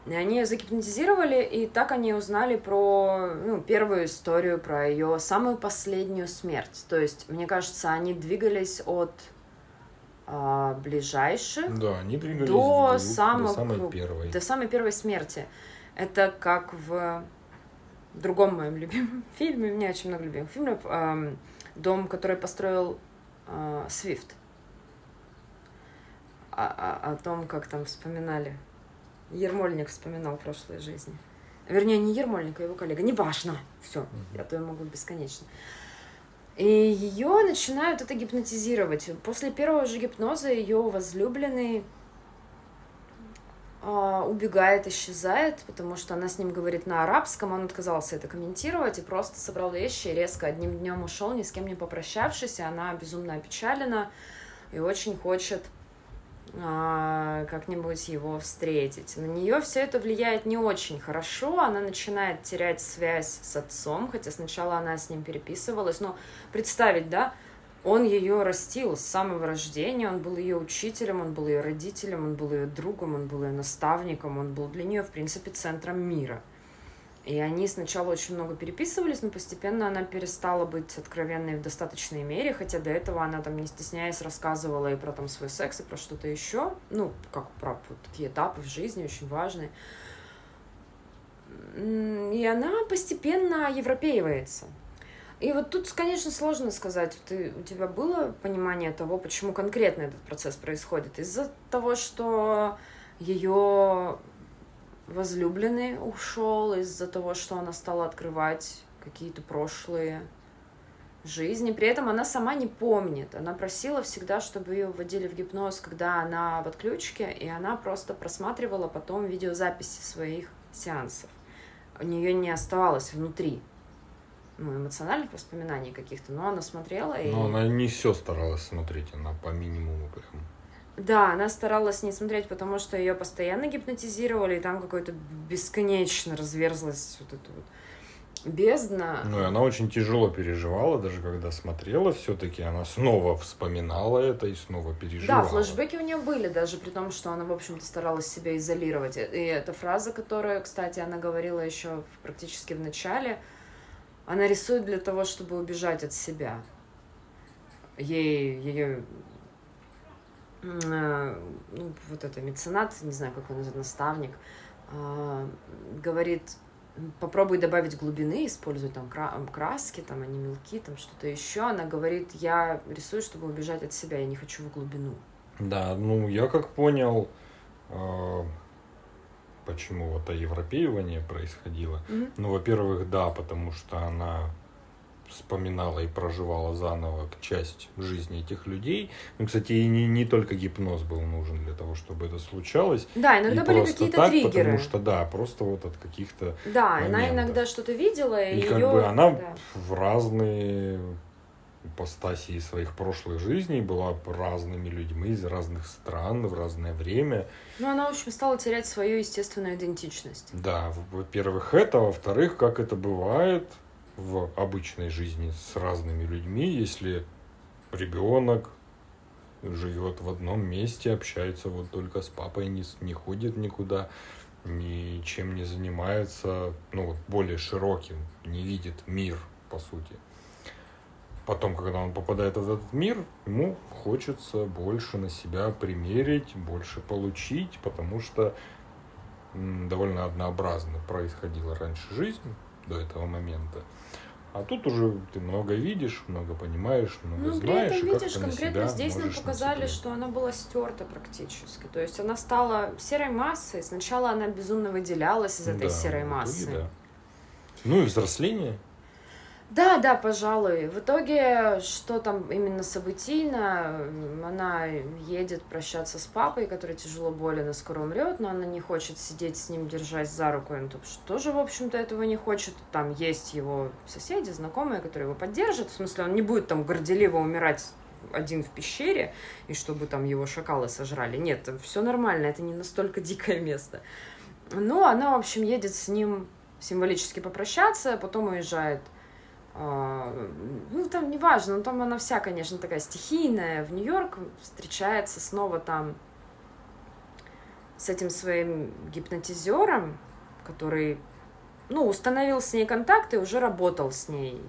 Они ее загипнотизировали, и так они узнали про ну, первую историю, про ее самую последнюю смерть. То есть, мне кажется, они двигались от а, ближайших Да, они двигались до, вглубь, самых, до самой первой. до самой первой смерти. Это как в другом моем любимом фильме, у меня очень много любимых фильмов, эм, дом, который построил э, Свифт. О, о, о том, как там вспоминали. Ермольник вспоминал прошлые жизни. Вернее, не Ермольник, а его коллега. Неважно. Все, я то я могу бесконечно. И ее начинают это гипнотизировать. После первого же гипноза ее возлюбленный а, убегает, исчезает, потому что она с ним говорит на арабском, он отказался это комментировать и просто собрал вещи и резко одним днем ушел, ни с кем не попрощавшись, и она безумно опечалена и очень хочет как-нибудь его встретить. На нее все это влияет не очень хорошо, она начинает терять связь с отцом, хотя сначала она с ним переписывалась, но представить, да, он ее растил с самого рождения, он был ее учителем, он был ее родителем, он был ее другом, он был ее наставником, он был для нее, в принципе, центром мира. И они сначала очень много переписывались, но постепенно она перестала быть откровенной в достаточной мере, хотя до этого она там, не стесняясь, рассказывала и про там свой секс, и про что-то еще, ну, как про вот, такие этапы в жизни очень важные. И она постепенно европеивается. И вот тут, конечно, сложно сказать, ты, у тебя было понимание того, почему конкретно этот процесс происходит? Из-за того, что ее возлюбленный ушел, из-за того, что она стала открывать какие-то прошлые жизни. При этом она сама не помнит. Она просила всегда, чтобы ее вводили в гипноз, когда она в отключке, и она просто просматривала потом видеозаписи своих сеансов. У нее не оставалось внутри ну, эмоциональных воспоминаний каких-то, но она смотрела и... Но она не все старалась смотреть, она по минимуму прям. Да, она старалась не смотреть, потому что ее постоянно гипнотизировали, и там какой-то бесконечно разверзлась вот эта вот бездна. Ну, и она очень тяжело переживала, даже когда смотрела, все-таки она снова вспоминала это и снова переживала. Да, флешбеки у нее были, даже при том, что она, в общем-то, старалась себя изолировать. И эта фраза, которую, кстати, она говорила еще практически в начале, она рисует для того, чтобы убежать от себя. Ей, ее ну, вот это меценат, не знаю, как он называется, наставник, э, говорит, попробуй добавить глубины, используй там краски, там они мелки, там что-то еще. Она говорит, я рисую, чтобы убежать от себя, я не хочу в глубину. Да, ну я как понял, э, почему вот это европеивание происходило. Мгм. Ну, во-первых, да, потому что она вспоминала и проживала заново часть жизни этих людей. Ну, кстати, и не, не только гипноз был нужен для того, чтобы это случалось. Да, И иногда были просто какие-то так, триггеры. Потому что, да, просто вот от каких-то... Да, она моментов. иногда что-то видела, и, И как ее... бы она да. в разные ипостаси своих прошлых жизней была разными людьми из разных стран в разное время. Ну, она, в общем, стала терять свою естественную идентичность. Да, во-первых, это, а во-вторых, как это бывает в обычной жизни с разными людьми, если ребенок живет в одном месте, общается вот только с папой, не, не ходит никуда, ничем не занимается, ну вот более широким, не видит мир, по сути. Потом, когда он попадает в этот мир, ему хочется больше на себя примерить, больше получить, потому что довольно однообразно происходила раньше жизнь до этого момента. А тут уже ты много видишь, много понимаешь, много Ну, при знаешь, этом, и видишь, как-то на конкретно здесь нам показали, нацепить. что она была стерта практически. То есть она стала серой массой. Сначала она безумно выделялась из этой Да, серой массы. да. Ну и взросление. Да, да, пожалуй. В итоге, что там именно событийно, она едет прощаться с папой, который тяжело болен и скоро умрет, но она не хочет сидеть с ним, держась за руку. Он тоже, в общем-то, этого не хочет. Там есть его соседи, знакомые, которые его поддержат. В смысле, он не будет там горделиво умирать один в пещере, и чтобы там его шакалы сожрали. Нет, все нормально, это не настолько дикое место. Но она, в общем, едет с ним символически попрощаться, потом уезжает ну, там неважно, но там она вся, конечно, такая стихийная. В Нью-Йорк встречается снова там с этим своим гипнотизером, который, ну, установил с ней контакт и уже работал с ней.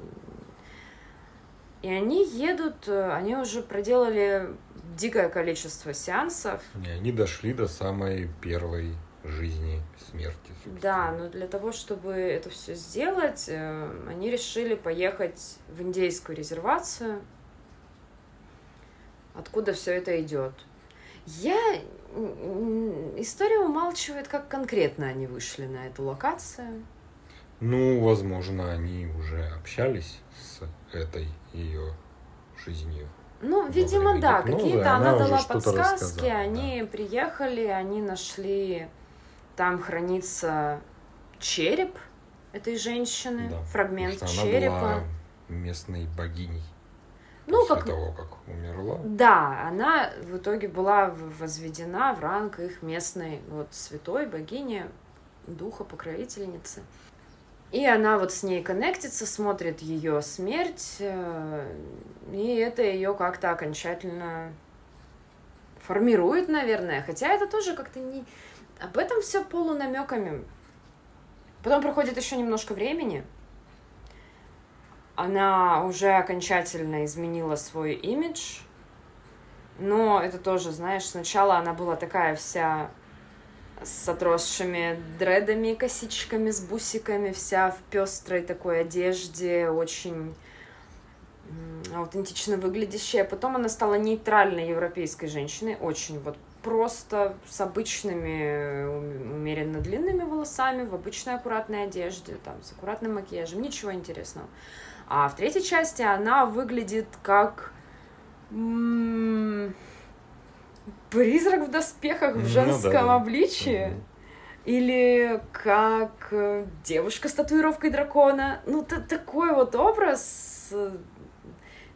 И они едут, э, они уже проделали дикое количество сеансов. И они дошли до самой первой жизни, смерти. Собственно. Да, но для того, чтобы это все сделать, э, они решили поехать в индейскую резервацию, откуда все это идет. Я история умалчивает, как конкретно они вышли на эту локацию. Ну, возможно, они уже общались с этой ее жизнью. Ну, видимо, да, какие-то она, она дала подсказки, они да. приехали, они нашли там хранится череп этой женщины, да, фрагмент черепа. Она была местной богиней. Ну, после как... того, как умерла. Да, она в итоге была возведена в ранг их местной вот святой богини, духа покровительницы. И она вот с ней коннектится, смотрит ее смерть, э, и это ее как-то окончательно формирует, наверное. Хотя это тоже как-то не, об этом все полунамеками. Потом проходит еще немножко времени. Она уже окончательно изменила свой имидж. Но это тоже, знаешь, сначала она была такая вся с отросшими дредами, косичками, с бусиками, вся в пестрой такой одежде, очень аутентично выглядящая. Потом она стала нейтральной европейской женщиной, очень вот просто с обычными умеренно длинными волосами, в обычной аккуратной одежде, там, с аккуратным макияжем, ничего интересного. А в третьей части она выглядит как призрак в доспехах в женском ну, да, да. обличии. Или как э, девушка с татуировкой дракона. Ну, такой вот образ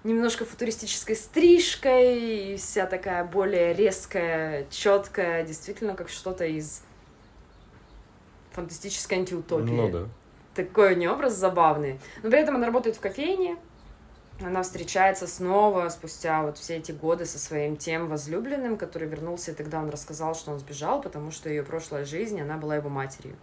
немножко футуристической стрижкой, и вся такая более резкая, четкая, действительно как что-то из фантастической антиутопии. Ну да. Такой у нее образ забавный. Но при этом она работает в кофейне, она встречается снова спустя вот все эти годы со своим тем возлюбленным, который вернулся, и тогда он рассказал, что он сбежал, потому что ее прошлая жизнь, она была его матерью.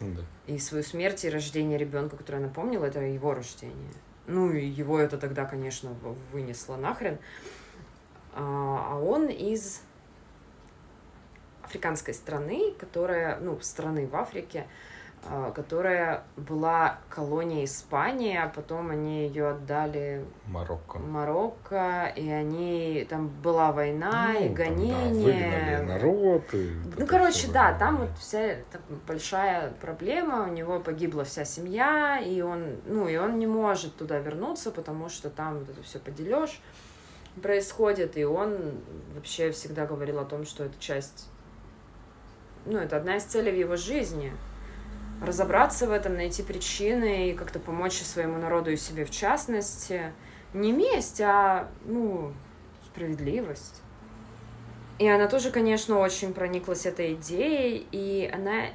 Да. И свою смерть и рождение ребенка, которое она помнила, это его рождение. Ну, и его это тогда, конечно, вынесло нахрен. А, а он из африканской страны, которая, ну, страны в Африке, которая была колонией Испании, а потом они ее отдали Марокко. Марокко, и они там была война ну, и гонения. Там, да, народ. И ну, короче, да, там вот вся там, большая проблема. У него погибла вся семья, и он, ну, и он не может туда вернуться, потому что там вот это все поделешь происходит, и он вообще всегда говорил о том, что это часть, ну, это одна из целей в его жизни — разобраться в этом, найти причины и как-то помочь своему народу и себе в частности. Не месть, а, ну, справедливость. И она тоже, конечно, очень прониклась этой идеей, и она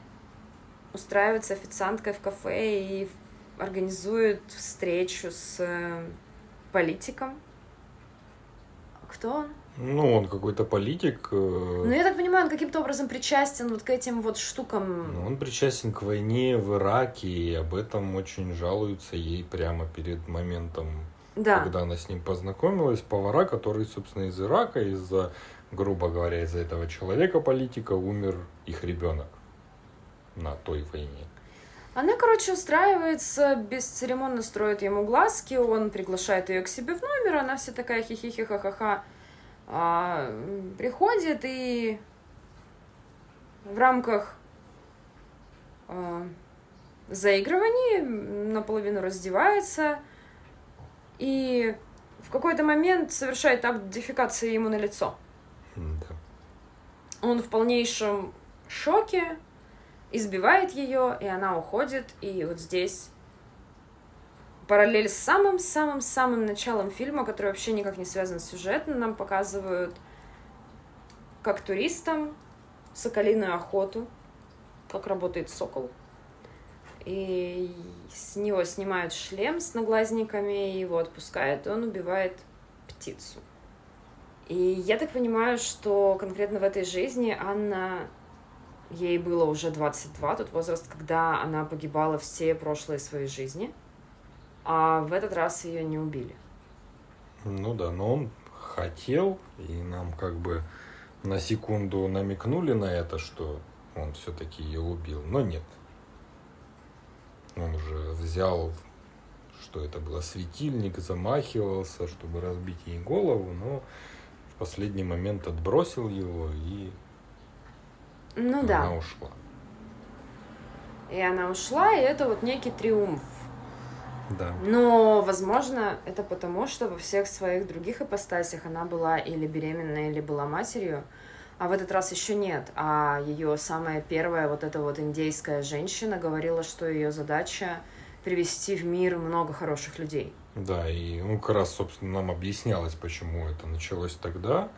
устраивается официанткой в кафе и организует встречу с э, политиком. Кто он? Ну, он какой-то политик. Э, ну, я так понимаю, он каким-то образом причастен вот к этим вот штукам. Ну, он причастен к войне в Ираке, и об этом очень жалуются ей прямо перед моментом, да. когда она с ним познакомилась. Повара, который, собственно, из Ирака, из-за, грубо говоря, из-за этого человека-политика умер их ребенок на той войне. Она, короче, устраивается, бесцеремонно строит ему глазки, он приглашает ее к себе в номер, она вся такая хихихи-ха-ха-ха а, приходит и в рамках а, заигрываний наполовину раздевается и в какой-то момент совершает акт дефекации ему на лицо. Да. Он в полнейшем шоке, избивает ее, и она уходит, и вот здесь параллель с самым-самым-самым началом фильма, который вообще никак не связан с сюжетом, нам показывают как туристам соколиную охоту, как работает сокол. и с него снимают шлем с наглазниками, и его отпускают, и он убивает птицу. И я так понимаю, что конкретно в этой жизни Анна, ей было уже 22, тот возраст, когда она погибала все прошлые свои жизни, а в этот раз ее не убили. Ну да, но он хотел, и нам как бы на секунду намекнули на это, что он все-таки ее убил, но нет. Он уже взял, что это было светильник, замахивался, чтобы разбить ей голову, но в последний момент отбросил его и ну, она да. ушла. И она ушла, и это вот некий триумф. Да. Но, возможно, это потому, что во всех своих других ипостасях она была или беременна, или была матерью, а в этот раз еще нет. А ее самая первая вот эта вот индейская женщина говорила, что ее задача привести в мир много хороших людей. Да, и ну, как раз, собственно, нам объяснялось, почему это началось тогда,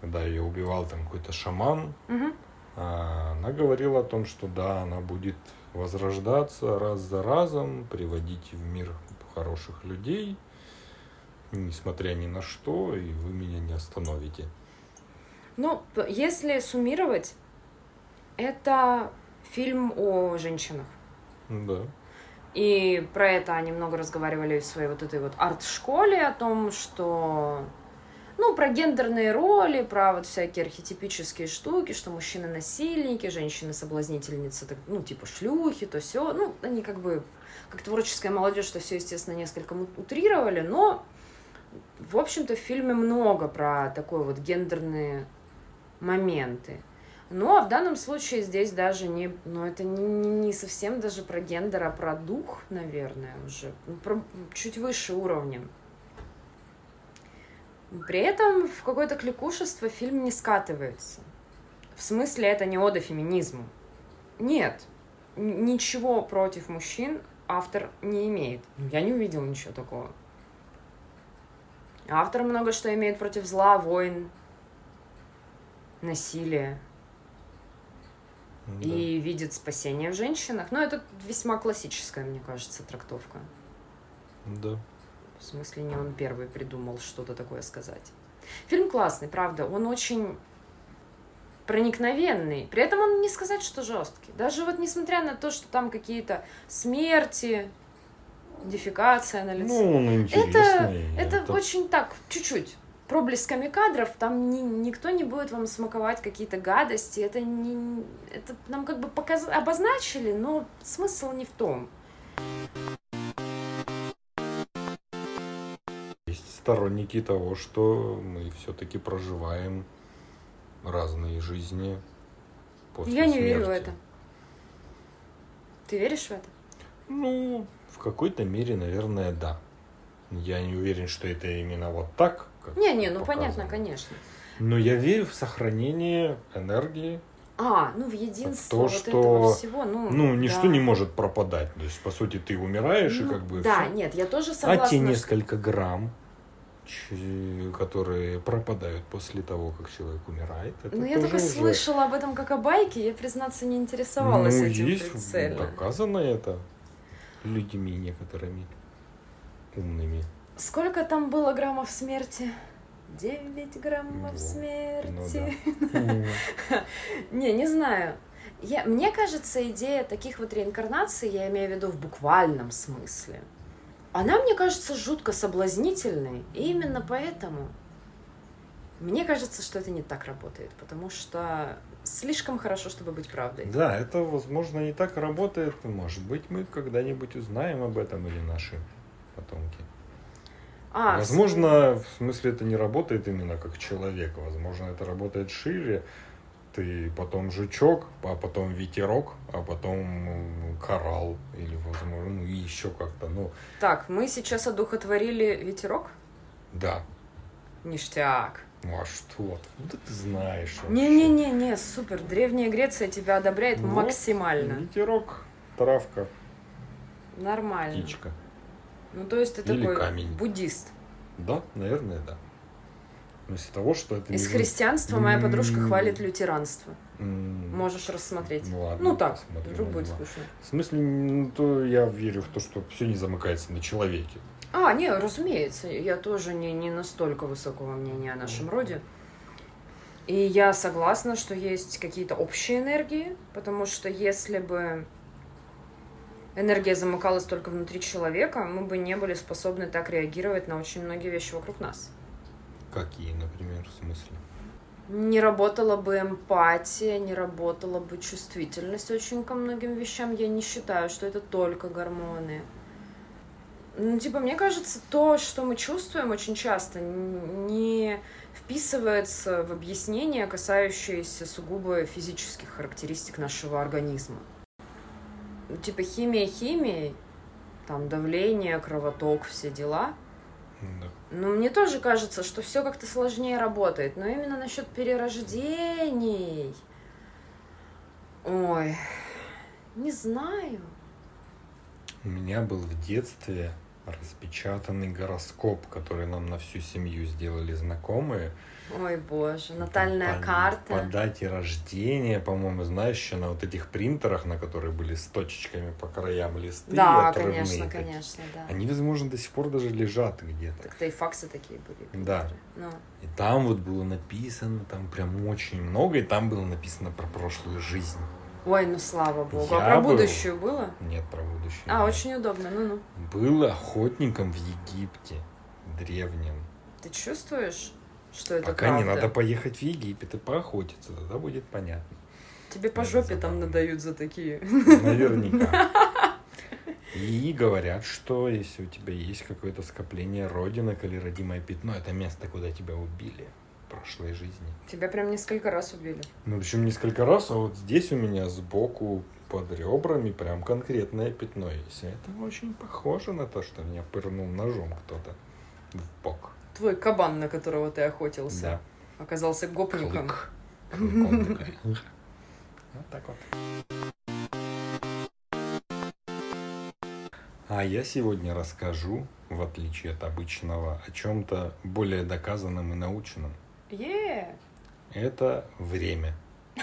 когда ее убивал там какой-то шаман. Мгм. А она говорила о том, что да, она будет возрождаться раз за разом, приводить в мир хороших людей, несмотря ни на что, и вы меня не остановите. Ну, если суммировать, это фильм о женщинах. Да. И про это они много разговаривали в своей вот этой вот арт-школе, о том, что... Ну, про гендерные роли, про вот всякие архетипические штуки, что мужчины насильники, женщины соблазнительницы, ну, типа шлюхи, то все. Ну, они как бы, как творческая молодежь, что все, естественно, несколько утрировали, но, в общем-то, в фильме много про такой вот гендерные моменты. Ну, а в данном случае здесь даже не... Ну, это не, не совсем даже про гендер, а про дух, наверное, уже. Ну, про чуть выше уровнем. При этом в какое-то кликушество фильм не скатывается. В смысле, это не ода феминизму. Нет. Ничего против мужчин автор не имеет. Ну, Я не увидела ничего такого. Автор много что имеет против зла, войн, насилия Да. и видит спасение в женщинах. Но это весьма классическая, мне кажется, трактовка. Да. В смысле, не он первый придумал что-то такое сказать. Фильм классный, правда. Он очень проникновенный. При этом он не сказать, что жесткий. Даже вот несмотря на то, что там какие-то смерти, дефекация на лице. Ну, он интересный. Это очень так, чуть-чуть. Проблесками кадров, там ни- никто не будет вам смаковать какие-то гадости. Это, не, это нам как бы показ... обозначили, но смысл не в том. Сторонники того, что мы все-таки проживаем разные жизни после Я не верю в смерти. это. Ты веришь в это? Ну, в какой-то мере, наверное, да. Я не уверен, что это именно вот так. как Не-не, ну показано. понятно, конечно. Но я верю в сохранение энергии. А, ну в единство То, вот что- этого всего, ну... Ну, ничто да. не может пропадать. То есть, по сути, ты умираешь, и Ну, как бы Да, всё. нет, я тоже А согласна. те что- несколько грамм, которые пропадают после того, как человек умирает, это Ну, я только уже... слышала об этом как о байке, я, признаться, не интересовалась ну, этим есть, прицельно. доказано это людьми некоторыми умными. Сколько там было граммов смерти? Девять граммов Ну, смерти. Ну да. Не, не знаю. Я, мне кажется, идея таких вот реинкарнаций, я имею в виду в буквальном смысле, она, мне кажется, жутко соблазнительной. И именно поэтому мне кажется, что это не так работает, потому что слишком хорошо, чтобы быть правдой. Да, это, возможно, не так работает. Может быть, мы когда-нибудь узнаем об этом или наши потомки. А, Возможно, в смысле это не работает именно как человек. Возможно, это работает шире. Ты потом жучок, а потом ветерок, а потом коралл. Или, возможно, ну, и еще как-то. Ну, Так, мы сейчас одухотворили ветерок? да. Ништяк. Ну, а что? Ну, да ты знаешь. Не-не-не-не, супер. Древняя Греция тебя одобряет Вот. максимально. Ветерок, травка, Нормально. птичка. Ну, то есть ты Или такой камень. буддист. Да, наверное, да. Смысле того, что это... Из не- христианства моя подружка хвалит лютеранство. Можешь рассмотреть. Ну ладно. Ну так, посмотрим, вдруг будет скучно. В смысле, ну, то я верю в то, что все не замыкается на человеке. А, не, разумеется, я тоже не, не настолько высокого мнения о нашем роде. И я согласна, что есть какие-то общие энергии, потому что если бы энергия замыкалась только внутри человека, мы бы не были способны так реагировать на очень многие вещи вокруг нас. Какие, например, в смысле? Не работала бы эмпатия, не работала бы чувствительность очень ко многим вещам. Я не считаю, что это только гормоны. Ну, типа, мне кажется, то, что мы чувствуем очень часто, не вписывается в объяснения, касающиеся сугубо физических характеристик нашего организма. Ну, Типа, химия химией, там, давление, кровоток, все дела — Да. Ну, мне тоже кажется, что все как-то сложнее работает. Но именно насчет перерождений. Ой, не знаю. У меня был в детстве распечатанный гороскоп, который нам на всю семью сделали знакомые. Ой, боже, натальная По- карта. По дате рождения, по-моему, знаешь, еще на вот этих принтерах, на которые были с точечками по краям листы Да, отрывные конечно, такие. конечно, да. Они, возможно, до сих пор даже лежат где-то. Так-то и факсы такие были. Да. Ну, И там вот было написано, там прям очень много, и там было написано про прошлую жизнь. Ой, ну слава богу. Я а про был. будущее было? Нет, про будущее. А, нет. очень удобно, ну-ну. Был охотником в Египте, древнем. Ты чувствуешь, что это Пока правда? не надо поехать в Египет и поохотиться, тогда будет понятно. Тебе по Это жопе там забавно. надают за такие. Наверняка. И говорят, что если у тебя есть какое-то скопление родинок или родимое пятно, это место, куда тебя убили в прошлой жизни. Тебя прям несколько раз убили. Ну, причем несколько раз, а вот здесь у меня сбоку под ребрами прям конкретное пятно есть. Это очень похоже на то, что меня пырнул ножом кто-то в бок. Твой кабан, на которого ты охотился, Да. оказался гопником. Клык. Клыком такой. Вот так вот. А я сегодня расскажу, в отличие от обычного, о чем-то более доказанном и научном. Е! Это время.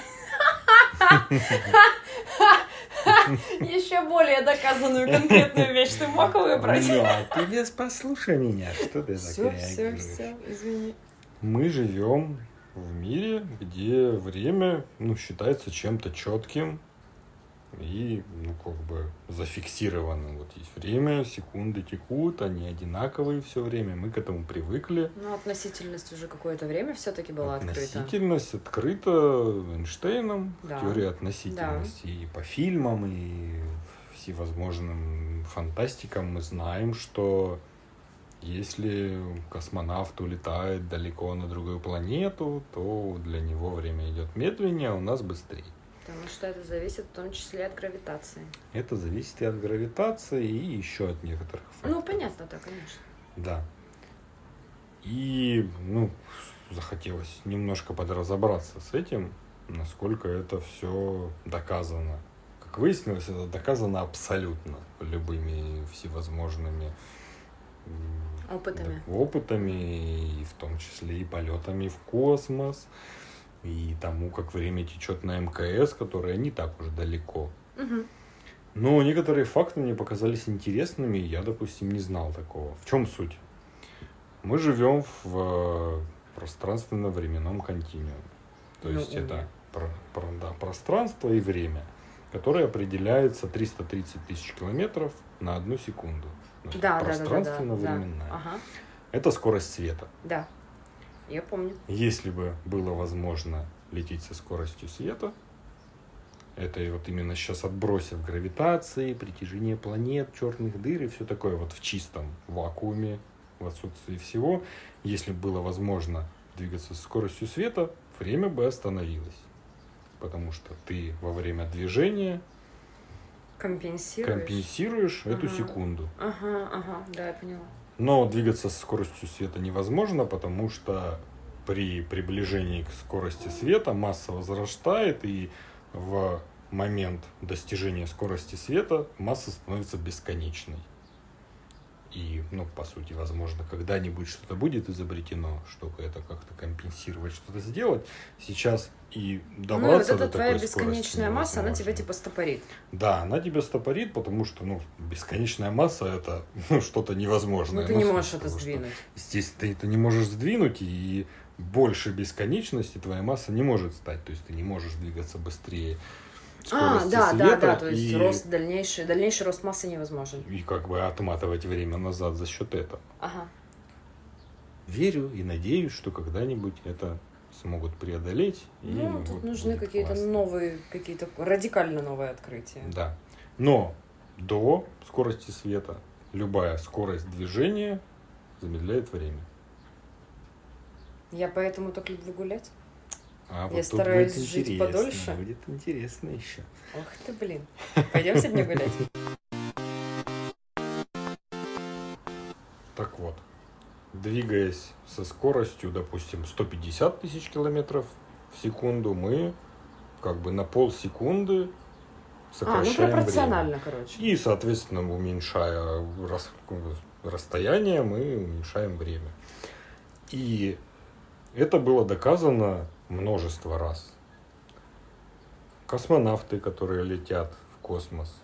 Еще более доказанную конкретную вещь ты мог выбрать? Да, ты без послушай меня, что ты Все, все, все, извини. Мы живем в мире, где время, ну, считается чем-то четким и, ну, как бы зафиксированным. Вот есть время, секунды текут, они одинаковые все время, мы к этому привыкли. Ну, относительность уже какое-то время все-таки была открыта. Относительность открыта Эйнштейном, Да. теория относительности и по фильмам, и всевозможным фантастикам мы знаем, что если космонавт улетает далеко на другую планету, то для него время идет медленнее, а у нас быстрее. Потому что это зависит в том числе от гравитации. Это зависит и от гравитации, и еще от некоторых факторов. Ну, понятно, да, конечно. Да. И, ну, захотелось немножко подразобраться с этим, насколько это все доказано. Как выяснилось, это доказано абсолютно любыми всевозможными Опытами. опытами, и в том числе и полетами в космос, и тому, как время течет на МКС, которое не так уж далеко. Но некоторые факты мне показались интересными, и я, допустим, не знал такого. В чем суть? Мы живем в э, пространственно-временном континууме. То Ну, есть уме. это про- про- да, пространство и время, которое определяется 330 тысяч километров на одну секунду. Да, да, да, да, да, да. Пространственно-временная. Ага, Это скорость света. да. Я помню. Если бы было возможно лететь со скоростью света, это вот именно сейчас отбросив гравитации, притяжение планет, черных дыр и все такое вот в чистом вакууме, в отсутствии всего, если бы было возможно двигаться со скоростью света, время бы остановилось. Потому что ты во время движения Компенсируешь? компенсируешь эту Ага. секунду. Ага, ага, да, я поняла. Но двигаться со скоростью света невозможно, потому что при приближении к скорости света масса возрастает, и в момент достижения скорости света масса становится бесконечной. И, ну, по сути, возможно, когда-нибудь что-то будет изобретено, чтобы это как-то компенсировать, что-то сделать. Сейчас и Ну, и вот добраться эта до твоя такой скорости бесконечная масса, она тебя типа стопорит. Да, она тебя стопорит, потому что, ну, бесконечная масса это ну, что-то невозможное. Ну, ты не в можешь это того, что, сдвинуть. Естественно, ты это не можешь сдвинуть, и больше бесконечности твоя масса не может стать. То есть ты не можешь двигаться быстрее скорости да, да, света да, то есть и, рост дальнейший, дальнейший рост массы невозможен. и как бы отматывать время назад за счет этого. Ага. Верю и надеюсь, что когда-нибудь это смогут преодолеть. Ну, вот тут нужны будет какие-то классно. новые, какие-то радикально новые открытия. Да. Но до скорости света любая скорость движения замедляет время. Я поэтому так люблю гулять. А Я тут стараюсь будет жить подольше. Будет интересно еще. Ох ты, блин. Пойдем сегодня гулять? Так вот, двигаясь со скоростью, допустим, 150 тысяч километров в секунду, мы как бы на полсекунды А, ну сокращаем время. пропорционально, короче. И, соответственно, уменьшая рас- расстояние, мы уменьшаем время. И это было доказано множество раз. Космонавты, которые летят в космос,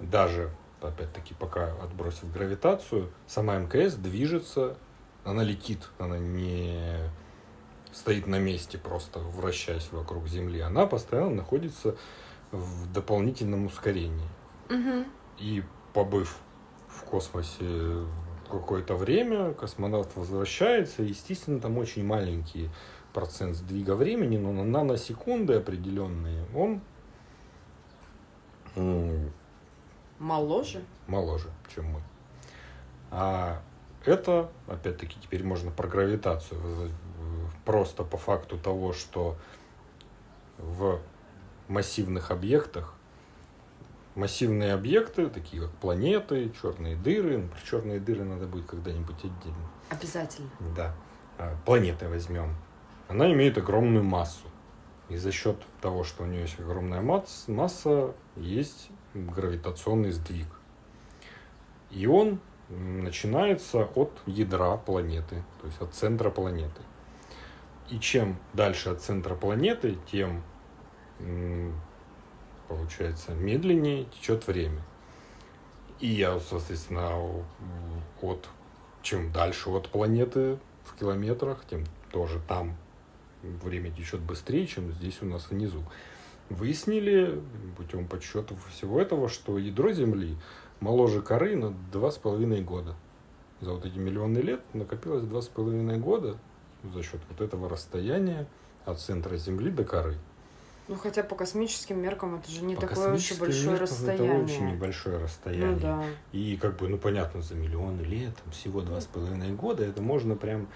даже, опять-таки, пока отбросив гравитацию, сама МКС движется, она летит, она не стоит на месте, просто вращаясь вокруг Земли. Она постоянно находится в дополнительном ускорении. Мгм. И побыв в космосе какое-то время, космонавт возвращается. Естественно, там очень маленький процент сдвига времени, но на наносекунды определенные он Моложе? моложе, чем мы. А это, опять-таки, теперь можно про гравитацию. Просто по факту того, что в массивных объектах массивные объекты, такие как планеты, черные дыры, ну, про черные дыры надо будет когда-нибудь отдельно. Обязательно. Да. А, Планеты возьмем. Она имеет огромную массу. И за счет того, что у нее есть огромная масс- масса, есть гравитационный сдвиг. И он начинается от ядра планеты, то есть от центра планеты. И чем дальше от центра планеты, тем, получается, медленнее течет время. И я, соответственно, от чем дальше от планеты в километрах, тем тоже там время течет быстрее, чем здесь у нас внизу. Выяснили путем подсчетов всего этого, что ядро Земли моложе коры на два с половиной года. За вот эти миллионы лет накопилось два с половиной года за счет вот этого расстояния от центра Земли до коры. Ну, хотя по космическим меркам это же не По такое уж и большое меркам расстояние. Это очень небольшое расстояние. Ну да. И как бы, ну понятно, за миллионы лет, там, всего два с половиной года, это можно прям...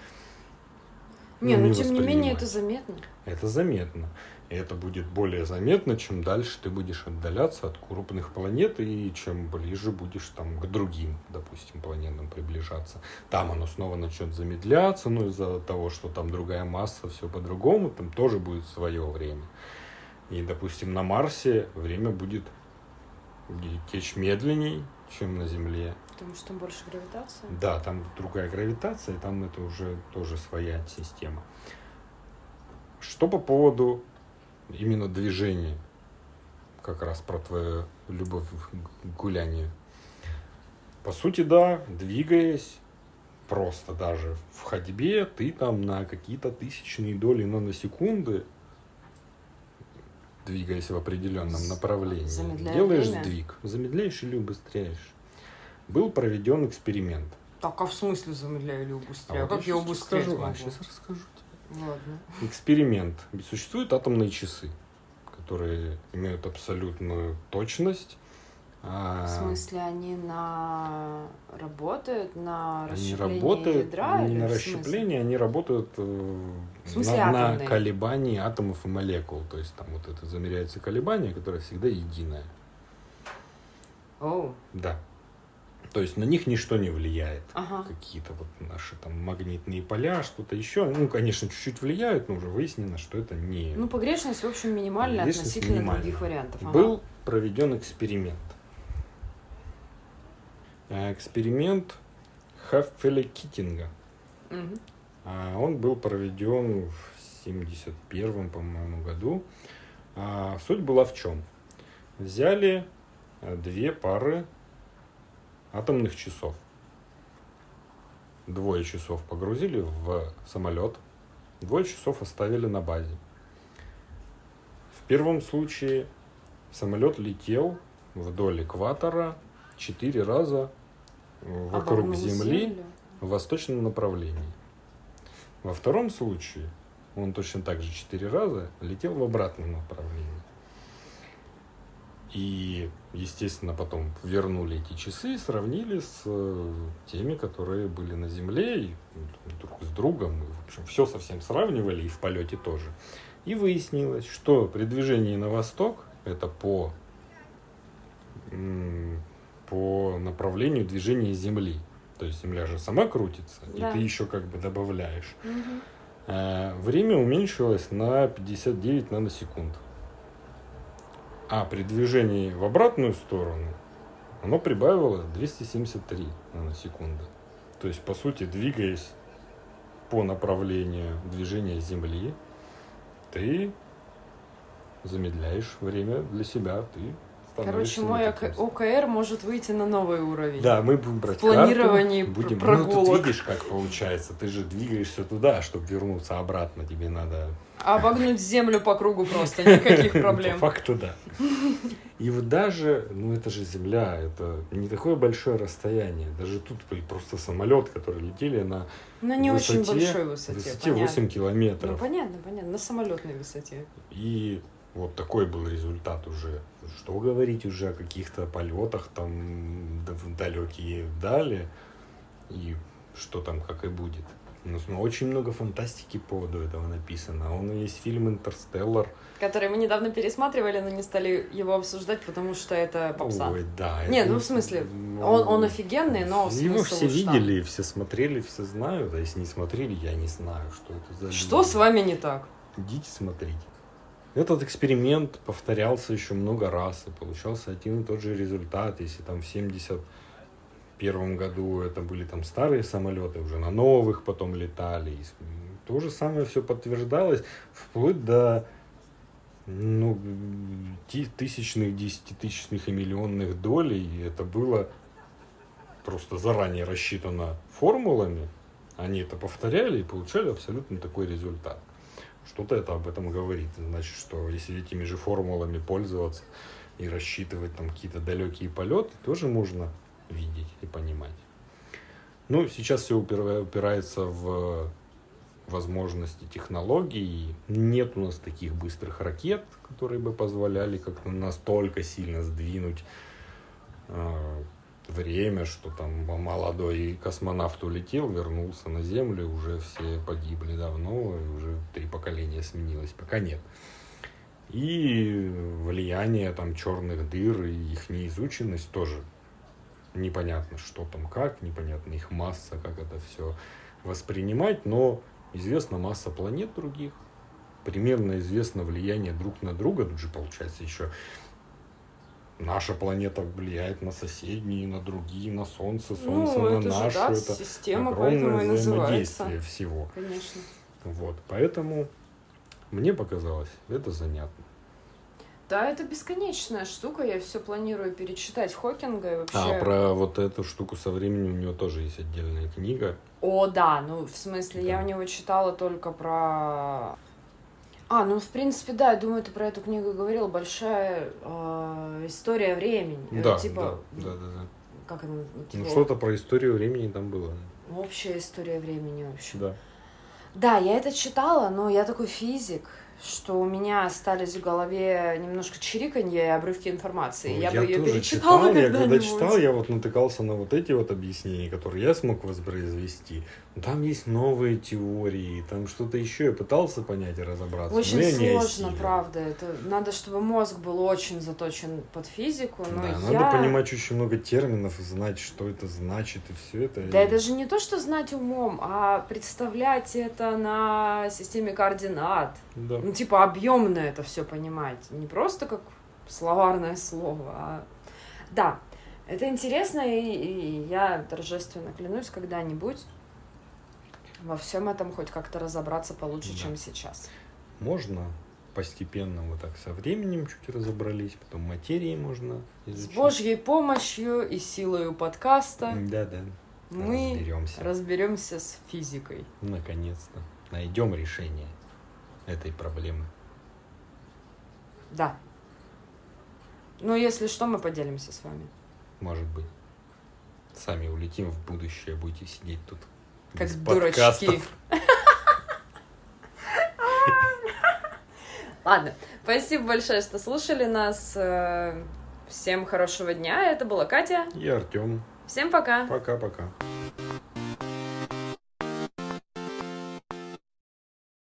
Не, ну, ну тем не менее это заметно. Это заметно. И это будет более заметно, чем дальше ты будешь отдаляться от крупных планет и чем ближе будешь там к другим, допустим, планетам приближаться. Там оно снова начнет замедляться, но из-за того, что там другая масса, все по-другому, там тоже будет свое время. И, допустим, на Марсе время будет течь медленней, чем на Земле. Потому что там больше гравитации. Да, там другая гравитация, и там это уже тоже своя система. Что по поводу именно движения? Как раз про твою любовь к гулянию. По сути, да, двигаясь, просто даже в ходьбе, ты там на какие-то тысячные доли наносекунды, двигаясь в определенном направлении, Замедляя делаешь время? сдвиг. Замедляешь или убыстряешь. Был проведен эксперимент. Так, а в смысле замедляю или убыстряю? вот как я щас убыстрять расскажу, могу? а щас расскажу тебе. Ладно. Эксперимент. Существуют атомные часы, которые имеют абсолютную точность. А, В смысле, они на работают на Они расщепление работают ядра не или на расщепление, они работают э, смысле на, на атомные? колебании атомов и молекул. То есть там вот это замеряется колебание, которое всегда единое. Оу, Да. То есть на них ничто не влияет. ага. Какие-то вот наши там магнитные поля, что-то еще. Ну, конечно, чуть-чуть влияют, но уже выяснено, что это не... Ну, погрешность, в общем, минимальная Погрешность относительно минимальная. других вариантов. Ага. Был проведен эксперимент. Э, Эксперимент Хаффеля Китинга. А он был проведен в 71 по-моему, году. А суть была в чем? Взяли э, две пары атомных часов. Двое часов погрузили в самолет, двое часов оставили на базе. В первом случае самолет летел вдоль экватора четыре раза вокруг Обогнул Земли Землю. в восточном направлении. Во втором случае он точно так же четыре раза летел в обратном направлении. И, естественно, потом вернули эти часы и сравнили с э, теми, которые были на Земле, и ну, друг с другом. И, в общем, все совсем сравнивали, и в полете тоже. И выяснилось, что при движении на восток, это по, по направлению движения Земли. То есть Земля же сама крутится, Да. и ты еще как бы добавляешь. Э, Время уменьшилось на 59 наносекунд. А при движении в обратную сторону оно прибавило 273 наносекунды. То есть, по сути, двигаясь по направлению движения Земли, ты замедляешь время для себя, ты Короче, мой ОК- ОКР может выйти на новый уровень. да, мы будем брать В планировании карту, будем, прогулок. Ну, тут видишь, как получается. Ты же двигаешься туда, чтобы вернуться обратно. Тебе надо... Обогнуть землю по кругу просто, никаких По проблем. факту, да. И вот даже, ну это же Земля, это не такое большое расстояние. Даже тут просто самолет, который летели на На не очень высоте- большой высоте, высоте понятно. 8 Ну, километров. понятно, понятно, на самолетной высоте. И вот такой был результат уже. Что говорить уже о каких-то полетах там в далекие дали и что там как и будет. Ну, ну, очень много фантастики по поводу этого написано. Он и есть фильм «Интерстеллар». Который мы недавно пересматривали, но не стали его обсуждать, потому что это попса. Ой, да. Не, это- ну, в смысле, ну, Он, он офигенный, но Его смысл все уж там. видели, все смотрели, все знают. А если не смотрели, я не знаю, что это за Что с вами не так? Идите смотрите. Этот эксперимент повторялся еще много раз, и получался один и тот же результат. Если там в 71 году это были там старые самолеты, уже на новых потом летали, и то же самое все подтверждалось, вплоть до ну, тысячных, десятитысячных и миллионных долей. И это было просто заранее рассчитано формулами. Они это повторяли и получали абсолютно такой результат. Что-то это об этом говорит. Значит, что если этими же формулами пользоваться и рассчитывать там какие-то далекие полеты, тоже можно видеть и понимать. Ну, сейчас все упирается в возможности технологий. Нет у нас таких быстрых ракет, которые бы позволяли как-то настолько сильно сдвинуть э, время, что там молодой космонавт улетел, вернулся на Землю, уже все погибли давно, и уже три поколения сменилось, пока нет. И влияние там черных дыр и их неизученность тоже непонятно, что там как, непонятно их масса, как это все воспринимать, но известна масса планет других, примерно известно влияние друг на друга, тут же получается еще наша планета влияет на соседние, на другие, на Солнце, Солнце ну, на это нашу. же, да, это система, огромное поэтому взаимодействие всего. Конечно. Вот, поэтому мне показалось это занятно. Да, это бесконечная штука, я все планирую перечитать Хокинга и вообще... А про вот эту штуку со временем у него тоже есть отдельная книга. О, да, ну, в смысле, я Да. у него читала только про... А, ну, в принципе, да, я думаю, ты про эту книгу говорил. Большая э, история времени. Да, типа, да, да, да, да. как она? Ну типа, что-то про историю времени там было. Общая история времени вообще. Да. Да, я это читала, но я такой физик, что у меня остались в голове немножко чириканье и обрывки информации. Ну, я, бы ее тоже перечитала читал, я когда читал, я вот натыкался на вот эти вот объяснения, которые я смог воспроизвести. Но Там есть новые теории, там что-то еще. Я пытался понять и разобраться. Очень но я сложно, правда. Это надо, чтобы мозг был очень заточен под физику, но Да, я... надо понимать очень много терминов и знать, что это значит, и все это. Да это же не то, что знать умом, а представлять это на системе координат. Да. Ну, типа, объемно это все понимать. Не просто как словарное слово, а... Да, это интересно, и, и я торжественно клянусь когда-нибудь во всем этом хоть как-то разобраться получше, Да. чем сейчас. Можно постепенно вот так со временем чуть разобрались, потом материи можно С изучить. Божьей помощью и силой подкаста Да, да. мы разберемся. разберемся с физикой. Наконец-то. Найдем решение этой проблемы. Да. Ну, если что, мы поделимся с вами. Может быть. Сами улетим в будущее, будете сидеть тут. Как без дурачки. подкастов. Ладно, спасибо большое, что слушали нас. Э, Всем хорошего дня. Это была Катя. И Артем. Всем пока. Пока-пока.